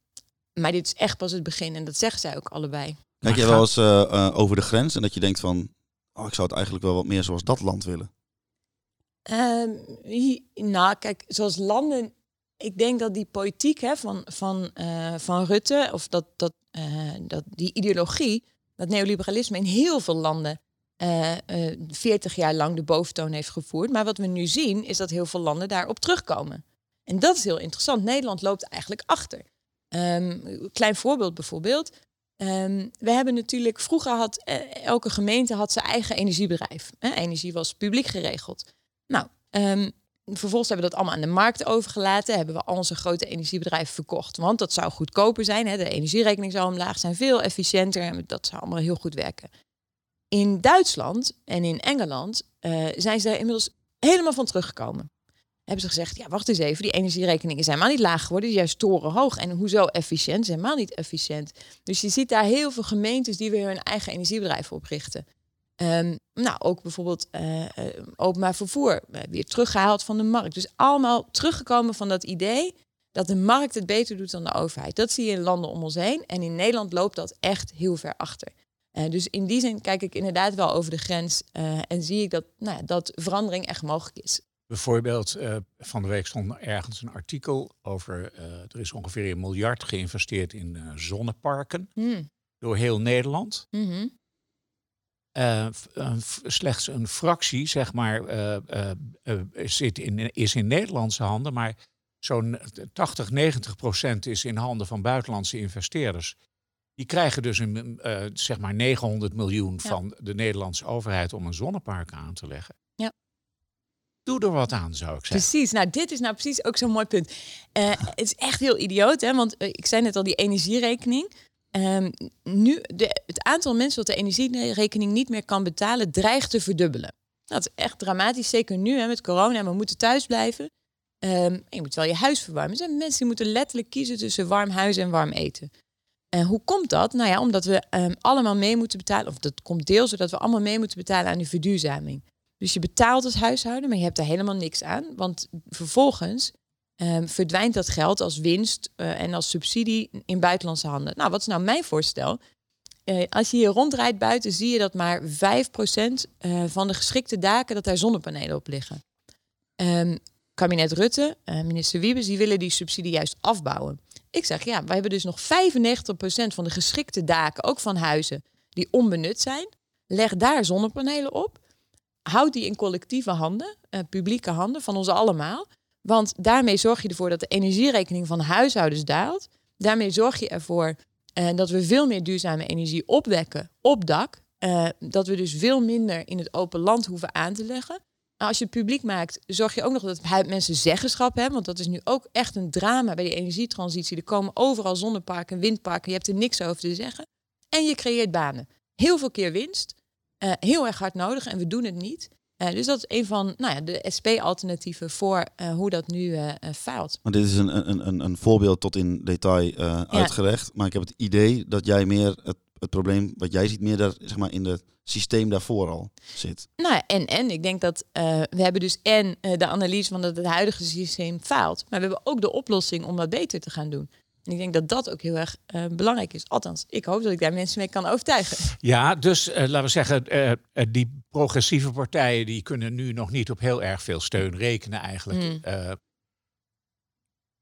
maar dit is echt pas het begin en dat zeggen zij ook allebei. Kijk jij wel eens uh, over de grens en dat je denkt van, oh, ik zou het eigenlijk wel wat meer zoals dat land willen? Um, nou, kijk, zoals landen ik denk dat die politiek hè, van, van, uh, van Rutte, of dat, dat, uh, dat die ideologie, dat neoliberalisme in heel veel landen uh, 40 jaar lang de boventoon heeft gevoerd. Maar wat we nu zien, is dat heel veel landen daarop terugkomen. En dat is heel interessant. Nederland loopt eigenlijk achter. Um, klein voorbeeld bijvoorbeeld. Ehm, we hebben natuurlijk, vroeger had eh, elke gemeente had zijn eigen energiebedrijf. Energie was publiek geregeld. Nou, ehm, vervolgens hebben we dat allemaal aan de markt overgelaten. Hebben we al onze grote energiebedrijven verkocht. Want dat zou goedkoper zijn. Hè? De energierekening zou omlaag zijn, veel efficiënter. En dat zou allemaal heel goed werken. In Duitsland en in Engeland eh, zijn ze er inmiddels helemaal van teruggekomen. Hebben ze gezegd, ja, wacht eens even, die energierekeningen zijn helemaal niet laag geworden, die juist torenhoog. En hoezo efficiënt? Zijn helemaal niet efficiënt. Dus je ziet daar heel veel gemeentes die weer hun eigen energiebedrijf oprichten. Um, nou, ook bijvoorbeeld uh, openbaar vervoer uh, weer teruggehaald van de markt. Dus allemaal teruggekomen van dat idee dat de markt het beter doet dan de overheid. Dat zie je in landen om ons heen. En in Nederland loopt dat echt heel ver achter. Uh, dus in die zin kijk ik inderdaad wel over de grens en zie ik dat, nou ja, dat verandering echt mogelijk is. Bijvoorbeeld, van de week stond ergens een artikel over, er is ongeveer een miljard geïnvesteerd in zonneparken Hmm. door heel Nederland. Mm -hmm. Uh, slechts een fractie, zeg maar, uh, uh, zit in, is in Nederlandse handen, maar zo'n 80, 90 procent is in handen van buitenlandse investeerders. Die krijgen dus een, zeg maar 900 miljoen ja. van de Nederlandse overheid om een zonnepark aan te leggen. Ja. Doe er wat aan, zou ik zeggen. Precies, nou dit is nou precies ook zo'n mooi punt. het is echt heel idioot, hè? want ik zei net al die energierekening. Um, nu, de, het aantal mensen dat de energierekening niet meer kan betalen, dreigt te verdubbelen. Dat is echt dramatisch, zeker nu hè, met corona. We moeten thuis blijven. Um, je moet wel je huis verwarmen. Er zijn mensen die moeten letterlijk kiezen tussen warm huis en warm eten. En hoe komt dat? Nou ja, omdat we um, allemaal mee moeten betalen. Of dat komt deels zodat we allemaal mee moeten betalen aan de verduurzaming. Dus je betaalt als huishouden, maar je hebt er helemaal niks aan. Want vervolgens Um, verdwijnt dat geld als winst uh, en als subsidie in buitenlandse handen. Nou, wat is nou mijn voorstel? Uh, als je hier rondrijdt buiten, zie je dat maar 5% uh, van de geschikte daken dat daar zonnepanelen op liggen. Um, kabinet Rutte, minister Wiebes, die willen die subsidie juist afbouwen. Ik zeg ja, wij hebben dus nog 95% van de geschikte daken, ook van huizen, die onbenut zijn. Leg daar zonnepanelen op. Houd die in collectieve handen, publieke handen van ons allemaal. Want daarmee zorg je ervoor dat de energierekening van huishoudens daalt. Daarmee zorg je ervoor uh, dat we veel meer duurzame energie opwekken op dak. Uh, dat we dus veel minder in het open land hoeven aan te leggen. Maar als je het publiek maakt, zorg je ook nog dat mensen zeggenschap hebben. Want dat is nu ook echt een drama bij die energietransitie. Er komen overal zonneparken, windparken. Je hebt er niks over te zeggen. En je creëert banen. Heel veel keer winst. Uh, heel erg hard nodig en we doen het niet. Uh, dus dat is een van nou ja, de SP-alternatieven voor uh, hoe dat nu uh, faalt. Maar dit is een, een, een voorbeeld tot in detail ja. uitgelegd. Maar ik heb het idee dat jij meer het, het probleem wat jij ziet, meer daar, zeg maar, in het systeem daarvoor al zit. Nou ja, en, en ik denk dat we hebben dus en de analyse van dat het huidige systeem faalt. Maar we hebben ook de oplossing om dat beter te gaan doen. En ik denk dat dat ook heel erg uh, belangrijk is. Althans, ik hoop dat ik daar mensen mee kan overtuigen. [LAUGHS] Ja, dus uh, laten we zeggen, uh, die progressieve partijen die kunnen nu nog niet op heel erg veel steun rekenen eigenlijk. Mm.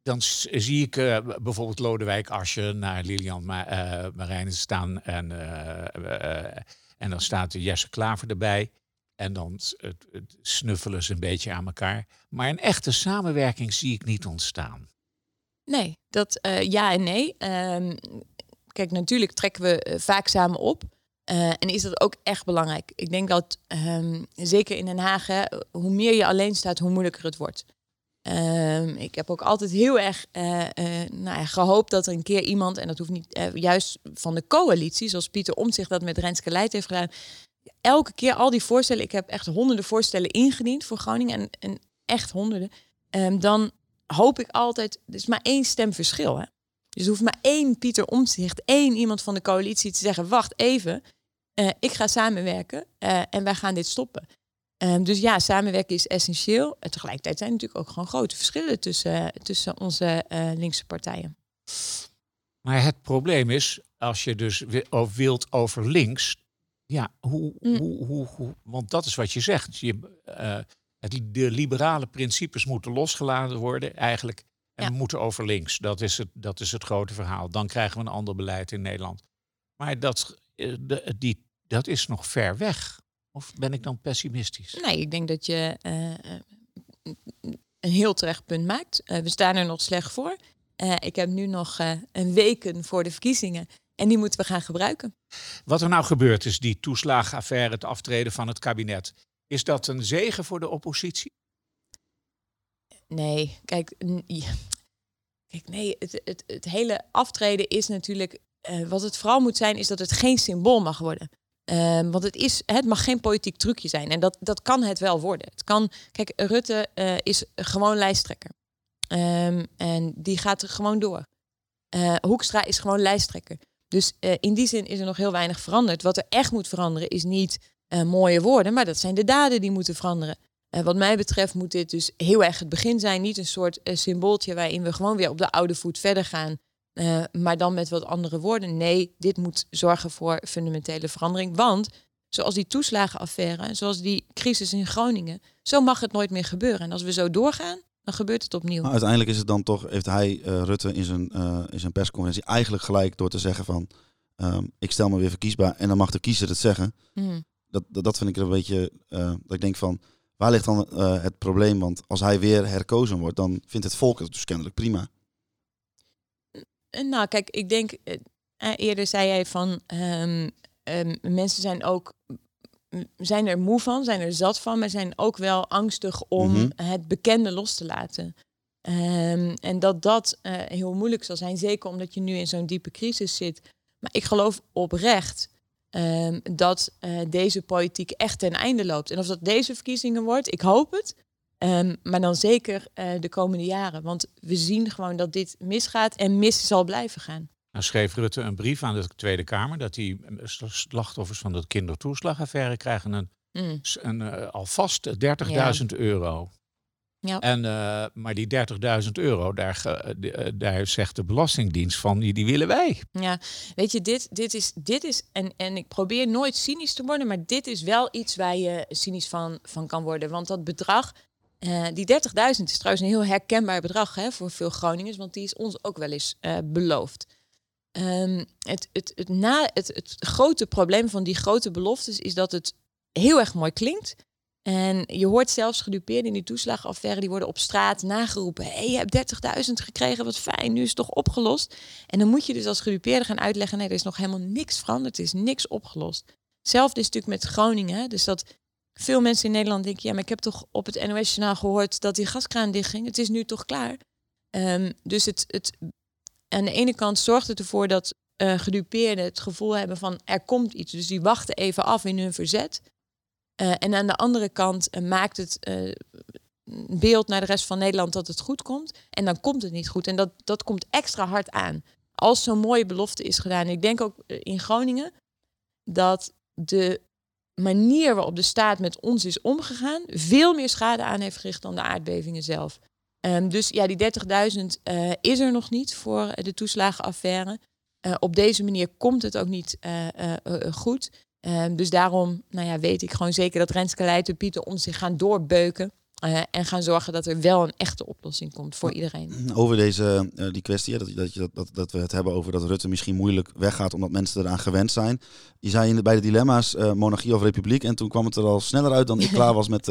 dan zie ik bijvoorbeeld Lodewijk Asje naar Lilian Ma Marijnen staan en, en dan staat Jesse Klaver erbij. En dan snuffelen ze een beetje aan elkaar. Maar een echte samenwerking zie ik niet ontstaan. Nee, dat uh, ja en nee. Um, kijk, natuurlijk trekken we uh, vaak samen op. Uh, en is dat ook echt belangrijk. Ik denk dat, um, zeker in Den Haag, hoe meer je alleen staat, hoe moeilijker het wordt. Um, ik heb ook altijd heel erg nou ja, gehoopt dat er een keer iemand, en dat hoeft niet juist van de coalitie, zoals Pieter Omtzigt dat met Renske Leid heeft gedaan. Elke keer al die voorstellen, ik heb echt honderden voorstellen ingediend voor Groningen en, en echt honderden. dan hoop ik altijd, er is maar één stem verschil. Hè? Dus er hoeft maar één Pieter Omtzigt, één iemand van de coalitie te zeggen, wacht even, uh, ik ga samenwerken uh, en wij gaan dit stoppen. Um, dus ja, samenwerken is essentieel. En tegelijkertijd zijn natuurlijk ook gewoon grote verschillen tussen, tussen onze uh, linkse partijen. Maar het probleem is, als je dus wilt over links, ja, hoe, mm. hoe, hoe, hoe, want dat is wat je zegt. Je, het, de liberale principes moeten losgelaten worden eigenlijk. En ja. we moeten over links. Dat is, het, dat is het grote verhaal. Dan krijgen we een ander beleid in Nederland. Maar dat, de, die, dat is nog ver weg. Of ben ik dan pessimistisch? Nee, ik denk dat je uh, een heel terecht punt maakt. Uh, we staan er nog slecht voor. Uh, ik heb nu nog een weken voor de verkiezingen. En die moeten we gaan gebruiken. Wat er nou gebeurt is die toeslagenaffaire, het aftreden van het kabinet. Is dat een zegen voor de oppositie? Nee, kijk, kijk nee, het, het, het hele aftreden is natuurlijk. Uh, wat het vooral moet zijn, is dat het geen symbool mag worden. Um, want het, is, het mag geen politiek trucje zijn. En dat, dat kan het wel worden. Het kan, kijk, Rutte uh, is gewoon lijsttrekker. Um, en die gaat er gewoon door. Uh, Hoekstra is gewoon lijsttrekker. Dus in die zin is er nog heel weinig veranderd. Wat er echt moet veranderen is niet mooie woorden, maar dat zijn de daden die moeten veranderen. Uh, wat mij betreft moet dit dus heel erg het begin zijn. Niet een soort uh, symbooltje waarin we gewoon weer op de oude voet verder gaan. Maar dan met wat andere woorden. Nee, dit moet zorgen voor fundamentele verandering. Want zoals die toeslagenaffaire en zoals die crisis in Groningen, zo mag het nooit meer gebeuren. En als we zo doorgaan, dan gebeurt het opnieuw. Maar uiteindelijk is het dan toch, heeft hij, Rutte, in zijn, in zijn persconferentie eigenlijk gelijk door te zeggen van, um, ik stel me weer verkiesbaar en dan mag de kiezer het zeggen. Mm. Dat, dat, dat, vind ik een beetje, dat ik denk van, Waar ligt dan uh, het probleem? Want als hij weer herkozen wordt, dan vindt het volk het dus kennelijk prima. Eh, nou, kijk, ik denk, eerder zei jij van um, um, mensen zijn ook zijn er moe van, zijn er zat van, maar zijn ook wel angstig om mm -hmm. het bekende los te laten. Um, en dat dat uh, heel moeilijk zal zijn, zeker omdat je nu in zo'n diepe crisis zit. Maar ik geloof oprecht um, dat uh, deze politiek echt ten einde loopt. En of dat deze verkiezingen wordt, ik hoop het. Um, maar dan zeker uh, de komende jaren. Want we zien gewoon dat dit misgaat en mis zal blijven gaan. Nou schreef Rutte een brief aan de Tweede Kamer dat die eh, slachtoffers van de kindertoeslagaffaire krijgen een, mm. een uh, alvast 30.000 ja. euro. Ja. En, uh, maar die 30.000 euro, daar, uh, daar zegt de Belastingdienst van, die, die willen wij. Ja, weet je, dit, dit is, dit is en, en ik probeer nooit cynisch te worden, maar dit is wel iets waar je cynisch van, van kan worden. Want dat bedrag, uh, die 30.000 is trouwens een heel herkenbaar bedrag hè, voor veel Groningers, want die is ons ook wel eens beloofd. Um, het, het, het, na, het, het grote probleem van die grote beloftes is dat het heel erg mooi klinkt. En je hoort zelfs gedupeerden in die toeslagenaffaire, die worden op straat nageroepen. Hé, hey, je hebt 30.000 gekregen, wat fijn, nu is het toch opgelost. En dan moet je dus als gedupeerde gaan uitleggen, nee, er is nog helemaal niks veranderd, er is niks opgelost. Hetzelfde is natuurlijk met Groningen, dus dat veel mensen in Nederland denken, ja, maar ik heb toch op het NOS-journaal gehoord dat die gaskraan dichtging, het is nu toch klaar. Um, dus het, het, aan de ene kant zorgt het ervoor dat uh, gedupeerden het gevoel hebben van er komt iets, dus die wachten even af in hun verzet. Uh, en aan de andere kant uh, maakt het uh, beeld naar de rest van Nederland dat het goed komt. En dan komt het niet goed. En dat, dat komt extra hard aan. Als zo'n mooie belofte is gedaan. ik denk ook in Groningen dat de manier waarop de staat met ons is omgegaan, veel meer schade aan heeft gericht dan de aardbevingen zelf. Um, dus ja, die 30.000 is er nog niet voor de toeslagenaffaire. op deze manier komt het ook niet goed. Um, dus daarom nou ja, weet ik gewoon zeker dat Renske Leijten Pieter ons zich gaan doorbeuken. Uh, en gaan zorgen dat er wel een echte oplossing komt voor iedereen. Over deze uh, die kwestie, dat, dat, dat, dat, we het hebben over dat Rutte misschien moeilijk weggaat omdat mensen eraan gewend zijn. Je zei in de, bij de dilemma's uh, monarchie of republiek en toen kwam het er al sneller uit dan ik [LAUGHS] klaar was met,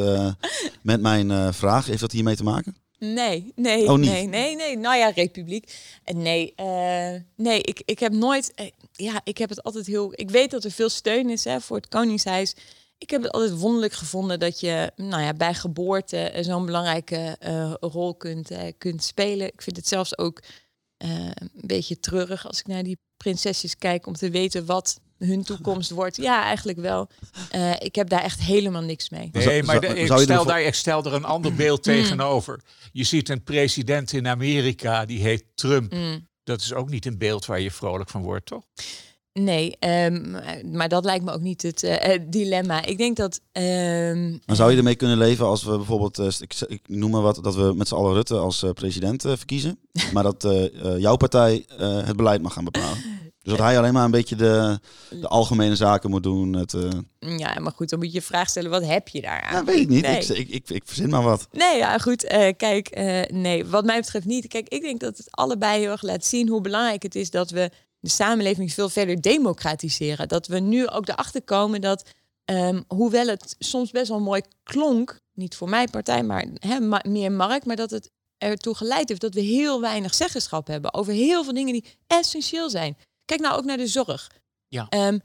met mijn vraag. Heeft dat hiermee te maken? Nee, nee, oh, nee, nee, nee. Nou ja, republiek. Nee, uh, nee, ik, ik heb nooit. Uh, ja, ik heb het altijd heel. Ik weet dat er veel steun is hè, voor het Koningshuis. Ik heb het altijd wonderlijk gevonden dat je nou ja, bij geboorte zo'n belangrijke uh, rol kunt, kunt spelen. Ik vind het zelfs ook een beetje treurig als ik naar die prinsesjes kijk om te weten wat hun toekomst wordt. Ja, eigenlijk wel. Uh, ik heb daar echt helemaal niks mee. Nee, maar de, ik, stel daar, ik stel er een ander beeld mm. tegenover. Je ziet een president in Amerika, die heet Trump. Mm. Dat is ook niet een beeld waar je vrolijk van wordt, toch? Nee, um, maar dat lijkt me ook niet het uh, dilemma. Ik denk dat. Um, maar zou je ermee kunnen leven als we bijvoorbeeld, uh, ik, ik, noem maar wat, dat we met z'n allen Rutte als uh, president verkiezen, [LAUGHS] maar dat jouw partij het beleid mag gaan bepalen? Dus dat hij alleen maar een beetje de, de algemene zaken moet doen. Het, uh... Ja, maar goed, dan moet je je vraag stellen, wat heb je daar aan? Ja, weet ik niet. Nee. Ik, ik, ik, ik, verzin maar wat. Nee, ja, goed. Uh, kijk, uh, nee, wat mij betreft niet. Kijk, ik denk dat het allebei heel erg laat zien hoe belangrijk het is dat we de samenleving veel verder democratiseren. Dat we nu ook erachter komen dat, um, hoewel het soms best wel mooi klonk, niet voor mijn partij, maar ma meer markt, maar dat het ertoe geleid heeft dat we heel weinig zeggenschap hebben over heel veel dingen die essentieel zijn. Kijk nou ook naar de zorg. Ja. Ehm,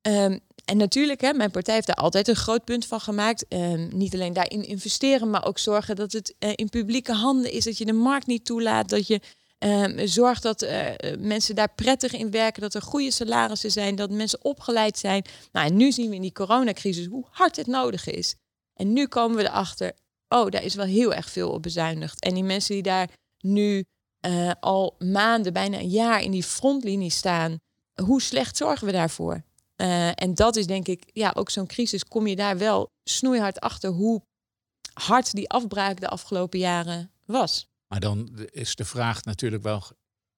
ehm, en natuurlijk, hè, mijn partij heeft daar altijd een groot punt van gemaakt. Ehm, niet alleen daarin investeren, maar ook zorgen dat het eh, in publieke handen is. Dat je de markt niet toelaat. Dat je ehm, zorgt dat eh, mensen daar prettig in werken. Dat er goede salarissen zijn. Dat mensen opgeleid zijn. Nou, en nu zien we in die coronacrisis hoe hard het nodig is. En nu komen we erachter, oh, daar is wel heel erg veel op bezuinigd. En die mensen die daar nu eh, al maanden, bijna een jaar in die frontlinie staan, hoe slecht zorgen we daarvoor? Eh, en dat is denk ik, ja, ook zo'n crisis, kom je daar wel snoeihard achter hoe hard die afbraak de afgelopen jaren was. Maar dan is de vraag natuurlijk wel,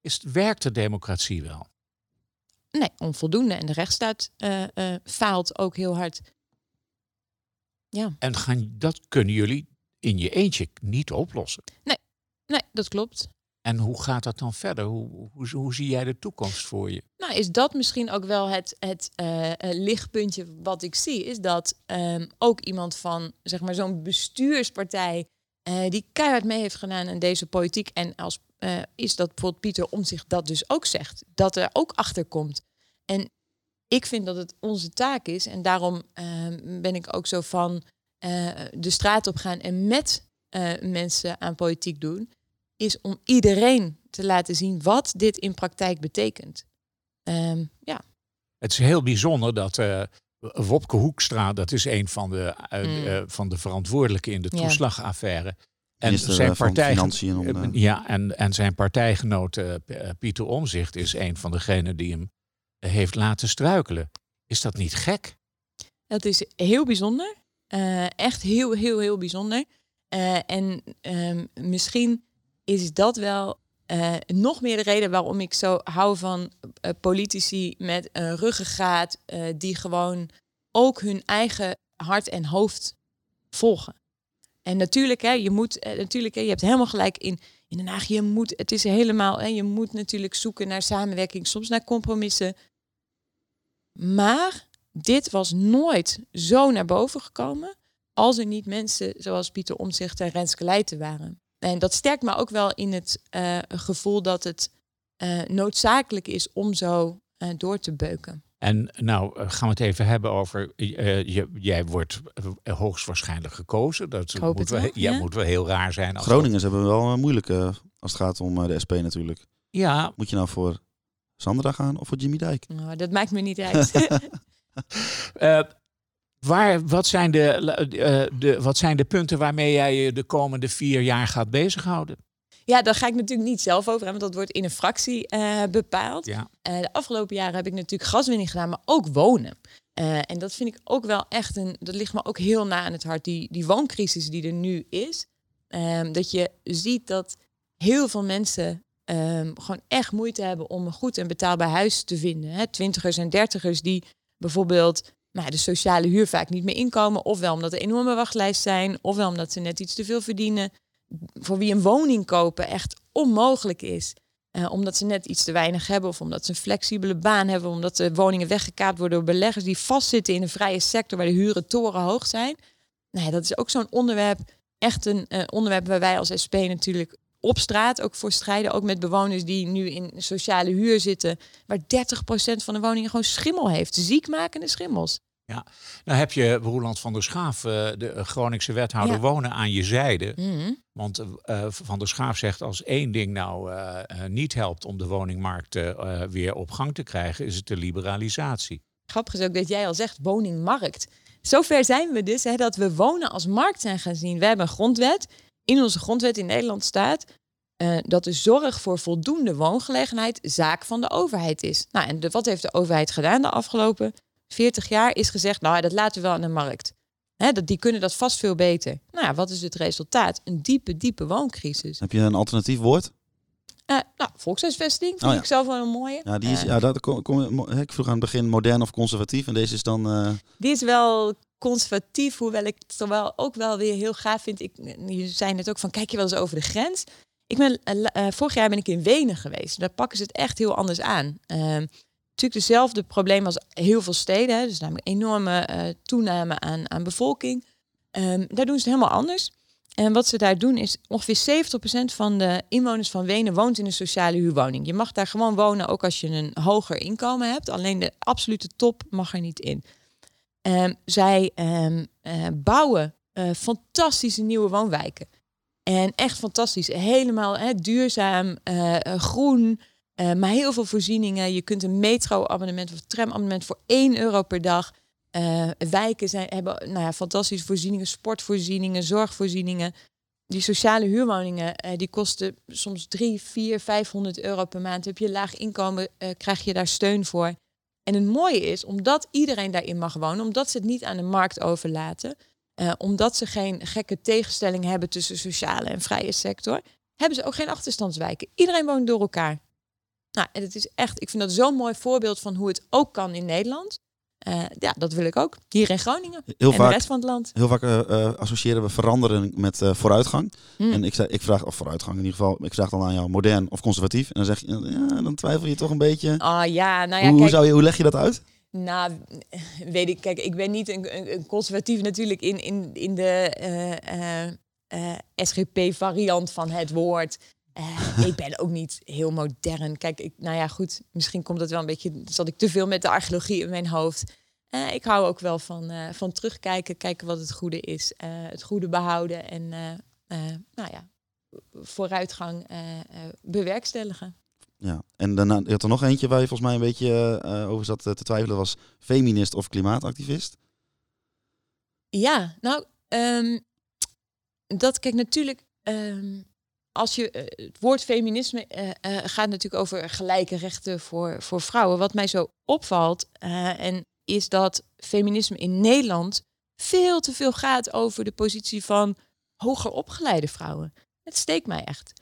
is, werkt de democratie wel? Nee, onvoldoende. En de rechtsstaat uh, faalt ook heel hard. Ja. En gaan, dat kunnen jullie in je eentje niet oplossen. Nee, nee dat klopt. En hoe gaat dat dan verder? Hoe, hoe, hoe, zie jij de toekomst voor je? Nou, is dat misschien ook wel het, het uh, lichtpuntje wat ik zie? Is dat um, ook iemand van zeg maar, zo'n bestuurspartij uh, die keihard mee heeft gedaan in deze politiek. En als uh, is dat bijvoorbeeld Pieter om zich dat dus ook zegt. Dat er ook achter komt. En ik vind dat het onze taak is. En daarom ehm, ben ik ook zo van de straat op gaan en met mensen aan politiek doen is om iedereen te laten zien wat dit in praktijk betekent. Um, ja. Het is heel bijzonder dat Wopke Hoekstra, dat is een van de, uh, mm. uh, van de verantwoordelijken in de toeslagaffaire. En zijn, partij, om, ja, en, en zijn partijgenoot Pieter Omzicht is een van degenen die hem heeft laten struikelen. Is dat niet gek? Dat is heel bijzonder. echt heel, heel, heel bijzonder. en um, misschien is dat wel uh, nog meer de reden waarom ik zo hou van uh, politici met een ruggengraat uh, die gewoon ook hun eigen hart en hoofd volgen. En natuurlijk, hè, je moet natuurlijk, hè, je hebt helemaal gelijk in, in Den Haag. Je moet, het is helemaal, hè, je moet natuurlijk zoeken naar samenwerking, soms naar compromissen. Maar dit was nooit zo naar boven gekomen als er niet mensen zoals Pieter Omtzigt en Renske Leijten waren. En dat sterkt me ook wel in het uh, gevoel dat het uh, noodzakelijk is om zo uh, door te beuken. En nou gaan we het even hebben over, je, jij wordt hoogstwaarschijnlijk gekozen. Dat moet wel, ja, ja, moet wel heel raar zijn. Groningers dat... hebben wel moeilijk als het gaat om de SP natuurlijk. Ja. Moet je nou voor Sandra gaan of voor Jimmy Dijk? Nou, dat maakt me niet uit. [LAUGHS] [LAUGHS] Waar, wat, zijn de, uh, de, wat zijn de punten waarmee jij je de komende vier jaar gaat bezighouden? Ja, daar ga ik natuurlijk niet zelf over hebben, want dat wordt in een fractie uh, bepaald. Ja. Uh, de afgelopen jaren heb ik natuurlijk gaswinning gedaan, maar ook wonen. en dat vind ik ook wel echt een, dat ligt me ook heel na aan het hart, die, die wooncrisis die er nu is. Um, dat je ziet dat heel veel mensen um, gewoon echt moeite hebben om een goed en betaalbaar huis te vinden. Hè? Twintigers en dertigers die bijvoorbeeld nou, de sociale huur vaak niet meer inkomen. Ofwel omdat er enorme wachtlijst zijn, ofwel omdat ze net iets te veel verdienen. Voor wie een woning kopen echt onmogelijk is. Uh, omdat ze net iets te weinig hebben, of omdat ze een flexibele baan hebben, omdat de woningen weggekaapt worden door beleggers die vastzitten in de vrije sector waar de huren torenhoog zijn. Nou ja, dat is ook zo'n onderwerp, echt een uh, onderwerp waar wij als SP natuurlijk op straat ook voor strijden. Ook met bewoners die nu in sociale huur zitten, waar 30% van de woningen gewoon schimmel heeft. Ziekmakende schimmels. Ja, nou heb je Roeland van der Schaaf, eh, de Groningse wethouder, ja. wonen aan je zijde. Mm -hmm. Want uh, Van der Schaaf zegt als één ding nou uh, niet helpt om de woningmarkt weer op gang te krijgen, is het de liberalisatie. Grappig is ook dat jij al zegt woningmarkt. Zover zijn we dus hè, dat we wonen als markt zijn gaan zien. We hebben een grondwet. In onze grondwet in Nederland staat dat de zorg voor voldoende woongelegenheid zaak van de overheid is. Nou, en de, wat heeft de overheid gedaan de afgelopen 40 jaar is gezegd, nou dat laten we wel aan de markt. He, dat, die kunnen dat vast veel beter. Nou ja, wat is het resultaat? Een diepe, diepe wooncrisis. Heb je een alternatief woord? Uh, nou, volkshuisvesting vind oh, ja. ik zelf wel een mooie. Ja, die is, uh, ja dat kom, kom, ik vroeg aan het begin modern of conservatief. En deze is dan... Uh... Die is wel conservatief, hoewel ik het wel ook wel weer heel gaaf vind. Ik, je zei net ook van, kijk je wel eens over de grens? Ik ben, vorig jaar ben ik in Wenen geweest. Daar pakken ze het echt heel anders aan. Ehm, natuurlijk dezelfde probleem als heel veel steden. Dus namelijk enorme uh, toename aan, aan bevolking. Um, daar doen ze het helemaal anders. En wat ze daar doen is ongeveer 70% van de inwoners van Wenen woont in een sociale huurwoning. Je mag daar gewoon wonen, ook als je een hoger inkomen hebt. Alleen de absolute top mag er niet in. Ehm, zij ehm, eh, bouwen eh, fantastische nieuwe woonwijken. En echt fantastisch. Helemaal hè, duurzaam, eh, groen, maar heel veel voorzieningen. Je kunt een metro-abonnement of tram-abonnement voor 1 euro per dag. wijken zijn, hebben nou ja, fantastische voorzieningen, sportvoorzieningen, zorgvoorzieningen. Die sociale huurwoningen, die kosten soms 3, 4, 500 euro per maand. Heb je laag inkomen, krijg je daar steun voor. En het mooie is, omdat iedereen daarin mag wonen, omdat ze het niet aan de markt overlaten, omdat ze geen gekke tegenstelling hebben tussen sociale en vrije sector, hebben ze ook geen achterstandswijken. Iedereen woont door elkaar. Nou, en het is echt, ik vind dat zo'n mooi voorbeeld van hoe het ook kan in Nederland. Uh, ja, dat wil ik ook. Hier in Groningen heel en vaak, de rest van het land. Heel vaak uh, associëren we veranderen met vooruitgang. Hmm. En ik, zei, ik vraag, of vooruitgang in ieder geval, ik vraag dan aan jou modern of conservatief. En dan zeg je, ja, dan twijfel je toch een beetje. Oh ja, nou ja, hoe, hoe, zou je, hoe leg je dat uit? Nou, weet ik, kijk, ik ben niet een, een conservatief natuurlijk in, in, in de SGP-variant van het woord. Ik ben ook niet heel modern. Kijk, ik, nou ja, goed. Misschien komt het wel een beetje. Zat ik te veel met de archeologie in mijn hoofd. Uh, ik hou ook wel van, uh, van terugkijken, kijken wat het goede is, het goede behouden en nou ja, vooruitgang bewerkstelligen. Ja, en daarna had er nog eentje waar je volgens mij een beetje over zat te twijfelen, was feminist of klimaatactivist. Ja, nou, um, dat kijk natuurlijk. Um, als je, eh, het woord feminisme uh, uh, gaat natuurlijk over gelijke rechten voor, voor vrouwen. Wat mij zo opvalt, en is dat feminisme in Nederland veel te veel gaat over de positie van hoger opgeleide vrouwen. Het steekt mij echt.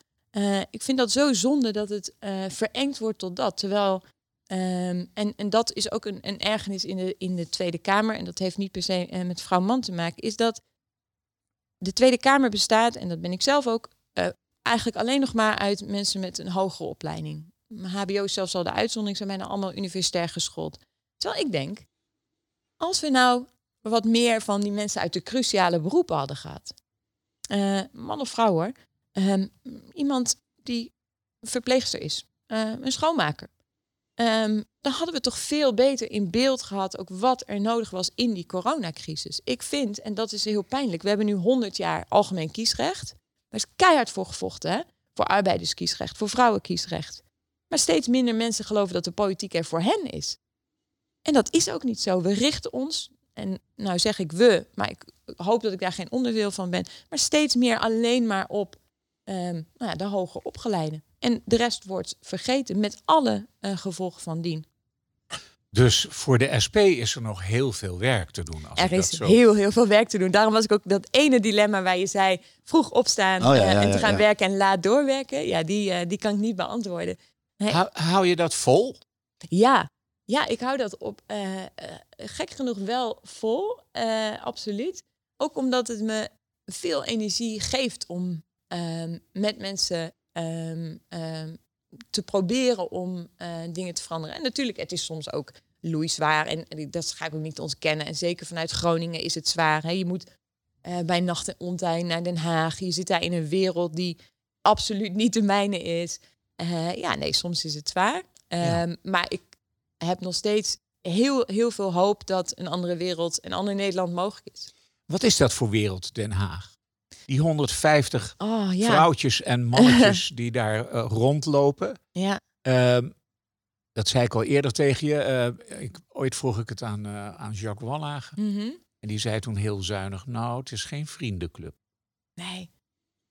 ik vind dat zo zonde dat het verengd wordt tot dat. Terwijl, um, en, en dat is ook een, een ergernis in de, in de Tweede Kamer, en dat heeft niet per se met vrouw-man te maken, is dat de Tweede Kamer bestaat, en dat ben ik zelf ook, eigenlijk alleen nog maar uit mensen met een hogere opleiding. HBO is zelfs al de uitzondering, zijn bijna allemaal universitair geschoold. Terwijl ik denk, als we nou wat meer van die mensen uit de cruciale beroepen hadden gehad, uh, man of vrouw hoor, ehm, iemand die verpleegster is, uh, een schoonmaker, um, dan hadden we toch veel beter in beeld gehad ook wat er nodig was in die coronacrisis. Ik vind, en dat is heel pijnlijk, we hebben nu 100 jaar algemeen kiesrecht. Er is keihard voor gevochten, hè? Voor arbeiderskiesrecht, voor vrouwenkiesrecht. Maar steeds minder mensen geloven dat de politiek er voor hen is. En dat is ook niet zo. We richten ons, en nou zeg ik we, maar ik hoop dat ik daar geen onderdeel van ben, maar steeds meer alleen maar op um, nou ja, de hoger opgeleide. En de rest wordt vergeten met alle uh, gevolgen van dien. Dus voor de SP is er nog heel veel werk te doen. Als er is heel, heel veel werk te doen. Daarom was ik ook dat ene dilemma waar je zei vroeg opstaan oh, eh, en te gaan werken en laat doorwerken. Ja, die, uh, die kan ik niet beantwoorden. Hou, hou, je dat vol? Ja, ja ik hou dat op uh, gek genoeg wel vol. absoluut. Ook omdat het me veel energie geeft om ehm, met mensen um, te proberen om uh, dingen te veranderen. En natuurlijk, het is soms ook loeizwaar en dat ga ik ook niet ontkennen. En zeker vanuit Groningen is het zwaar. Hè? Je moet uh, bij nacht en ontijn naar Den Haag. Je zit daar in een wereld die absoluut niet de mijne is. Uh, ja, nee, soms is het zwaar. Um, Maar ik heb nog steeds heel, heel veel hoop dat een andere wereld, een ander Nederland mogelijk is. Wat is dat voor wereld, Den Haag? Die 150 oh, ja. vrouwtjes en mannetjes [LAUGHS] die daar uh, rondlopen. Ja. Uh, dat zei ik al eerder tegen je. Uh, ik, ooit vroeg ik het aan, uh, aan Jacques Wallagen. Mm -hmm. En die zei toen heel zuinig, nou, het is geen vriendenclub. Nee,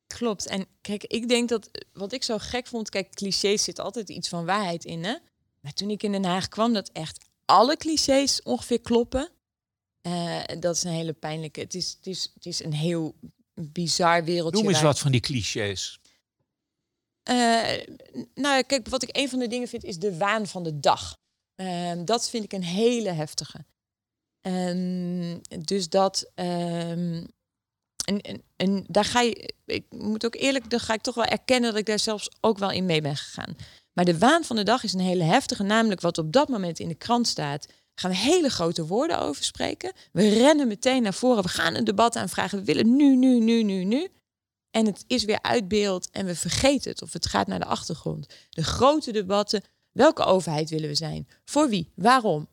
klopt. En kijk, ik denk dat, wat ik zo gek vond, kijk, clichés zit altijd iets van waarheid in, hè. Maar toen ik in Den Haag kwam, dat echt alle clichés ongeveer kloppen. Uh, dat is een hele pijnlijke. Het is, het is, het is een heel bizar wereldje. Noem eens wat van die clichés. Uh, nou, kijk, wat ik een van de dingen vind is de waan van de dag. Uh, dat vind ik een hele heftige. Um, dus dat. Um, en, en, en, daar ga je. Ik moet ook eerlijk, daar ga ik toch wel erkennen dat ik daar zelfs ook wel in mee ben gegaan. Maar de waan van de dag is een hele heftige, namelijk wat op dat moment in de krant staat gaan we hele grote woorden over spreken. We rennen meteen naar voren. We gaan een debat aanvragen. We willen nu, nu, nu, nu, nu. En het is weer uit beeld en we vergeten het of het gaat naar de achtergrond. De grote debatten, welke overheid willen we zijn? Voor wie? Waarom?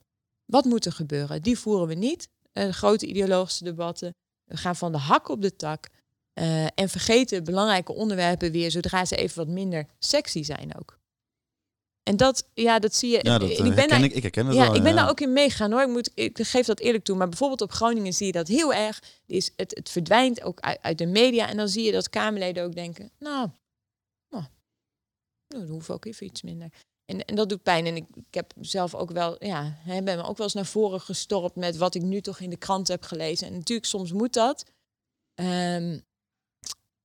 Wat moet er gebeuren? Die voeren we niet. De grote ideologische debatten. We gaan van de hak op de tak. Uh, en vergeten belangrijke onderwerpen weer zodra ze even wat minder sexy zijn ook. En dat, ja, dat zie je. Ja, dat, ik ben ben daar, ik, ik herken het ja, wel. ik ben ja. daar ook in meegaan hoor. Ik, moet, ik geef dat eerlijk toe. Maar bijvoorbeeld op Groningen zie je dat heel erg. Is het, het verdwijnt ook uit, uit de media. En dan zie je dat Kamerleden ook denken. Nou, nou, nou dan we ook even iets minder. En, en dat doet pijn. En ik, ik heb zelf ook wel, ja, hè, ben me ook wel eens naar voren gestorpt met wat ik nu toch in de krant heb gelezen. En natuurlijk, soms moet dat. Ehm,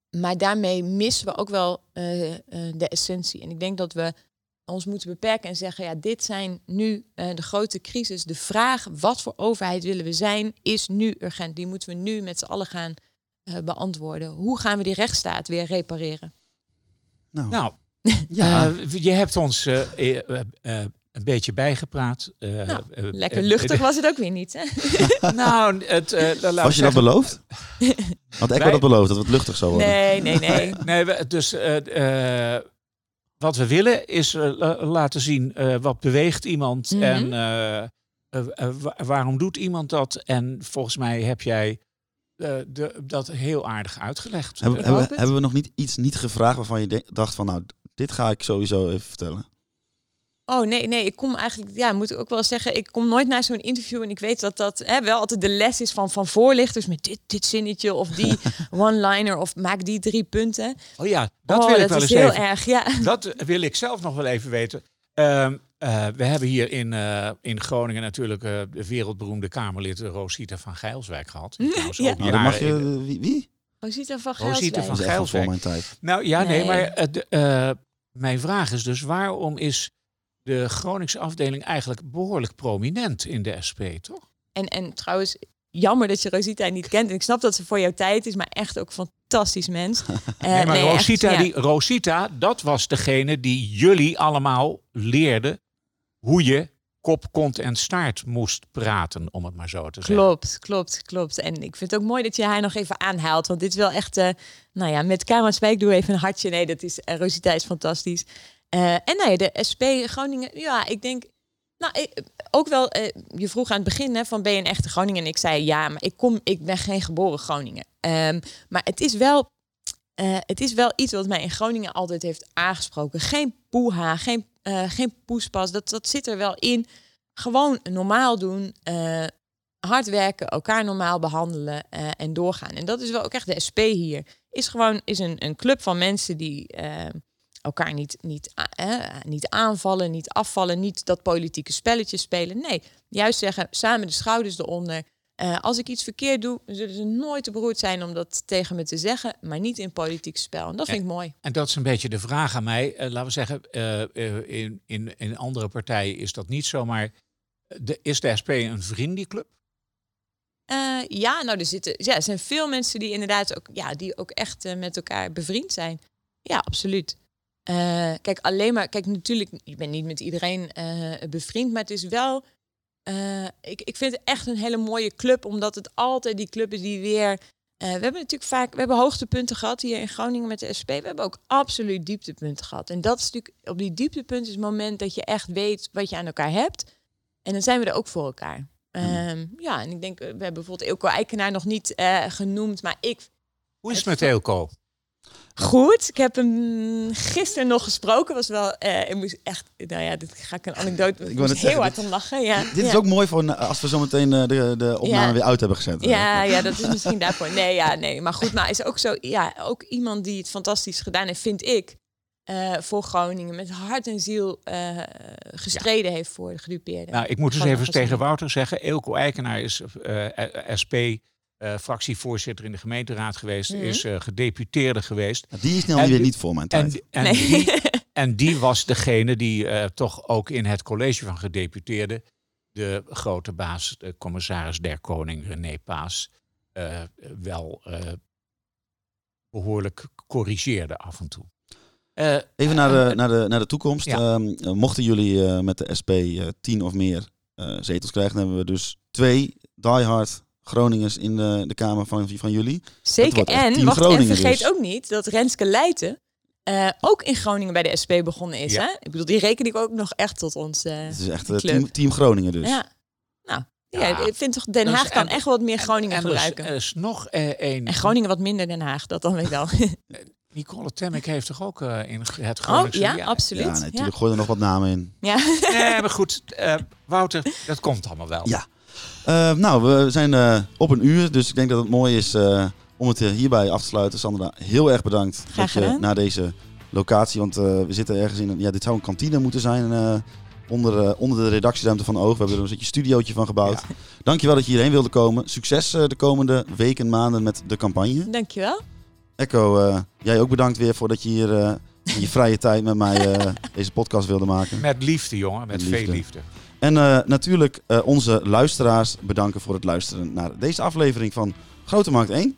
maar daarmee missen we ook wel uh, uh, de essentie. En ik denk dat we ons moeten beperken en zeggen, ja, dit zijn nu uh, de grote crisis. De vraag, wat voor overheid willen we zijn, is nu urgent. Die moeten we nu met z'n allen gaan beantwoorden. Hoe gaan we die rechtsstaat weer repareren? Nou, Nou, [LAUGHS] ja. uh, je hebt ons uh, uh, een beetje bijgepraat. Nou, lekker luchtig was het ook weer niet, hè? [LAUGHS] nou, het, was je dat beloofd? [LAUGHS] Had ik dat beloofd, dat het luchtig zou worden? Nee, nee, nee. nee, we- dus eh, eh, wat we willen is eh, la- laten zien eh, wat beweegt iemand Mhm. en eh, wa- waarom doet iemand dat. En volgens mij heb jij eh, de, dat heel aardig uitgelegd. Hebben, hebben, we, het. hebben we nog niet iets niet gevraagd waarvan je dacht van, nou, dit ga ik sowieso even vertellen? Oh nee, nee, ik kom eigenlijk, ja, moet ik ook wel zeggen, ik kom nooit naar zo'n interview en ik weet dat dat hè, wel altijd de les is van, van voorlichters met dit, dit zinnetje of die [LAUGHS] one-liner of maak die drie punten. oh ja, dat oh, wil ik dat wel is eens heel even. erg, ja. Dat wil ik zelf nog wel even weten. Ehm, eh, we hebben hier in, eh, in Groningen natuurlijk eh, de wereldberoemde Kamerlid Rosita van Gijlswijk gehad. Trouwens Ja. Nou, dan mag je, wie? wie? Rosita van Rosita Gijlswijk. van tijd. Nou ja, nee, Nee. maar de, mijn vraag is dus waarom is de Groningse afdeling eigenlijk behoorlijk prominent in de SP, toch? En, en trouwens, jammer dat je Rosita niet kent. En ik snap dat ze voor jouw tijd is, maar echt ook een fantastisch mens. [LAUGHS] Eh, nee, maar nee, echt, Rosita, ja. die, Rosita, dat was degene die jullie allemaal leerde hoe je kop, kont en staart moest praten, om het maar zo te zeggen. Klopt, klopt, klopt. En ik vind het ook mooi dat je haar nog even aanhaalt. Want dit is wel echt, eh, nou ja, met Karma Spijk doe even een hartje. Nee, dat is, uh, Rosita is fantastisch. Eh, en nee, de SP Groningen, ja, ik denk, nou, ik, ook wel, eh, je vroeg aan het begin hè, van ben je een echte Groningen? En ik zei ja, maar ik, kom, ik ben geen geboren Groningen. Ehm, maar het is wel, eh, het is wel iets wat mij in Groningen altijd heeft aangesproken. Geen poeha, geen, geen poespas, dat, dat zit er wel in. Gewoon normaal doen, hard werken, elkaar normaal behandelen eh, en doorgaan. En dat is wel ook echt de SP hier. Is gewoon is een, een club van mensen die eh, elkaar niet, niet, eh, niet aanvallen, niet afvallen, niet dat politieke spelletje spelen. Nee, juist zeggen samen de schouders eronder. Eh, als ik iets verkeerd doe, zullen ze nooit te beroerd zijn om dat tegen me te zeggen, maar niet in politiek spel. En dat vind ik mooi. En dat is een beetje de vraag aan mij. Eh, laten we zeggen, eh, in, in, in andere partijen is dat niet zo, maar de, is de SP een vriendenclub? Ja, nou, er, zitten, ja, er zijn veel mensen die inderdaad ook, ja, die ook echt met elkaar bevriend zijn. Ja, absoluut. Eh, kijk, alleen maar, kijk, natuurlijk, je bent niet met iedereen eh, bevriend, maar het is wel, eh, ik, ik vind het echt een hele mooie club, omdat het altijd die club is die weer, we hebben natuurlijk vaak, we hebben hoogtepunten gehad hier in Groningen met de SP, we hebben ook absoluut dieptepunten gehad. En dat is natuurlijk, op die dieptepunten is het moment dat je echt weet wat je aan elkaar hebt. En dan zijn we er ook voor elkaar. Ehm, ja, en ik denk, we hebben bijvoorbeeld Eelco Eikenaar nog niet genoemd, maar ik... Hoe is het met Eelco? Goed, ik heb hem gisteren nog gesproken, was wel, eh, ik moest echt, nou ja, dit ga ik een anekdote, ik wou moest net heel zeggen, hard om lachen, ja. Dit is ook mooi voor als we zometeen eh, de, de opname Ja. weer uit hebben gezet. Ja, ja, dat is misschien daarvoor. Nee, ja, nee. Maar goed, maar is ook zo, ja, ook iemand die het fantastisch gedaan heeft, vind ik, eh, voor Groningen, met hart en ziel eh, gestreden heeft voor de gedupeerden. Nou, ik moet dus Gewoon even tegen Wouter zeggen. Eelco Eikenaar is eh, SP, eh, fractievoorzitter in de gemeenteraad geweest. Mhm. Is eh, gedeputeerde geweest. Die is nou En weer niet voor mijn tijd. En, en, Nee. die, en die was degene die eh, toch ook in het college van gedeputeerden... de grote baas, de commissaris der Koning, René Paas... eh, wel eh, behoorlijk corrigeerde af en toe. Eh, Even naar de, naar de, naar de toekomst. Ja. Ehm, eh, mochten jullie eh, met de SP eh, tien of meer eh, zetels krijgen, dan hebben we dus twee diehard Groningers in de, de kamer van, van jullie. Zeker. En, Team wacht, Groningen en vergeet dus. ook niet dat Renske Leijten eh, ook in Groningen bij de SP begonnen is. Ja. Hè? Ik bedoel, die reken ik ook nog echt tot ons. eh, Het is echt eh, team, team Groningen dus. Ja. Nou, ja. Ja. ik vind toch Den Dus Haag kan en- echt wat meer Groningen en gebruiken. Er is nog eh, één. en Groningen wat minder Den Haag, dat dan weer wel. [LAUGHS] Nicole Temmek heeft toch ook eh, in het oh, Groningse? ja, absoluut. Ja, Ja, nee, natuurlijk gooi er nog wat namen in. ja. Nee, maar goed, eh, Wouter, dat komt allemaal wel. Ja. Eh, nou, we zijn eh, op een uur, dus ik denk dat het mooi is eh, om het hierbij af te sluiten. Sandra, heel erg bedankt Graag dat je gedaan. naar deze locatie, want eh, we zitten ergens in een, ja, dit zou een kantine moeten zijn eh, onder, onder de redactieruimte van Oog. We hebben er een beetje studiootje van gebouwd. Dankjewel dat je hierheen wilde komen. Succes eh, de komende weken, maanden met de campagne. Dankjewel. Echo, eh, jij ook bedankt weer voordat je hier eh, in je vrije tijd met mij eh, [LAUGHS] deze podcast wilde maken. Met liefde, jongen. Met, Met veel liefde. En eh, natuurlijk eh, onze luisteraars bedanken voor het luisteren naar deze aflevering van Grote Markt 1.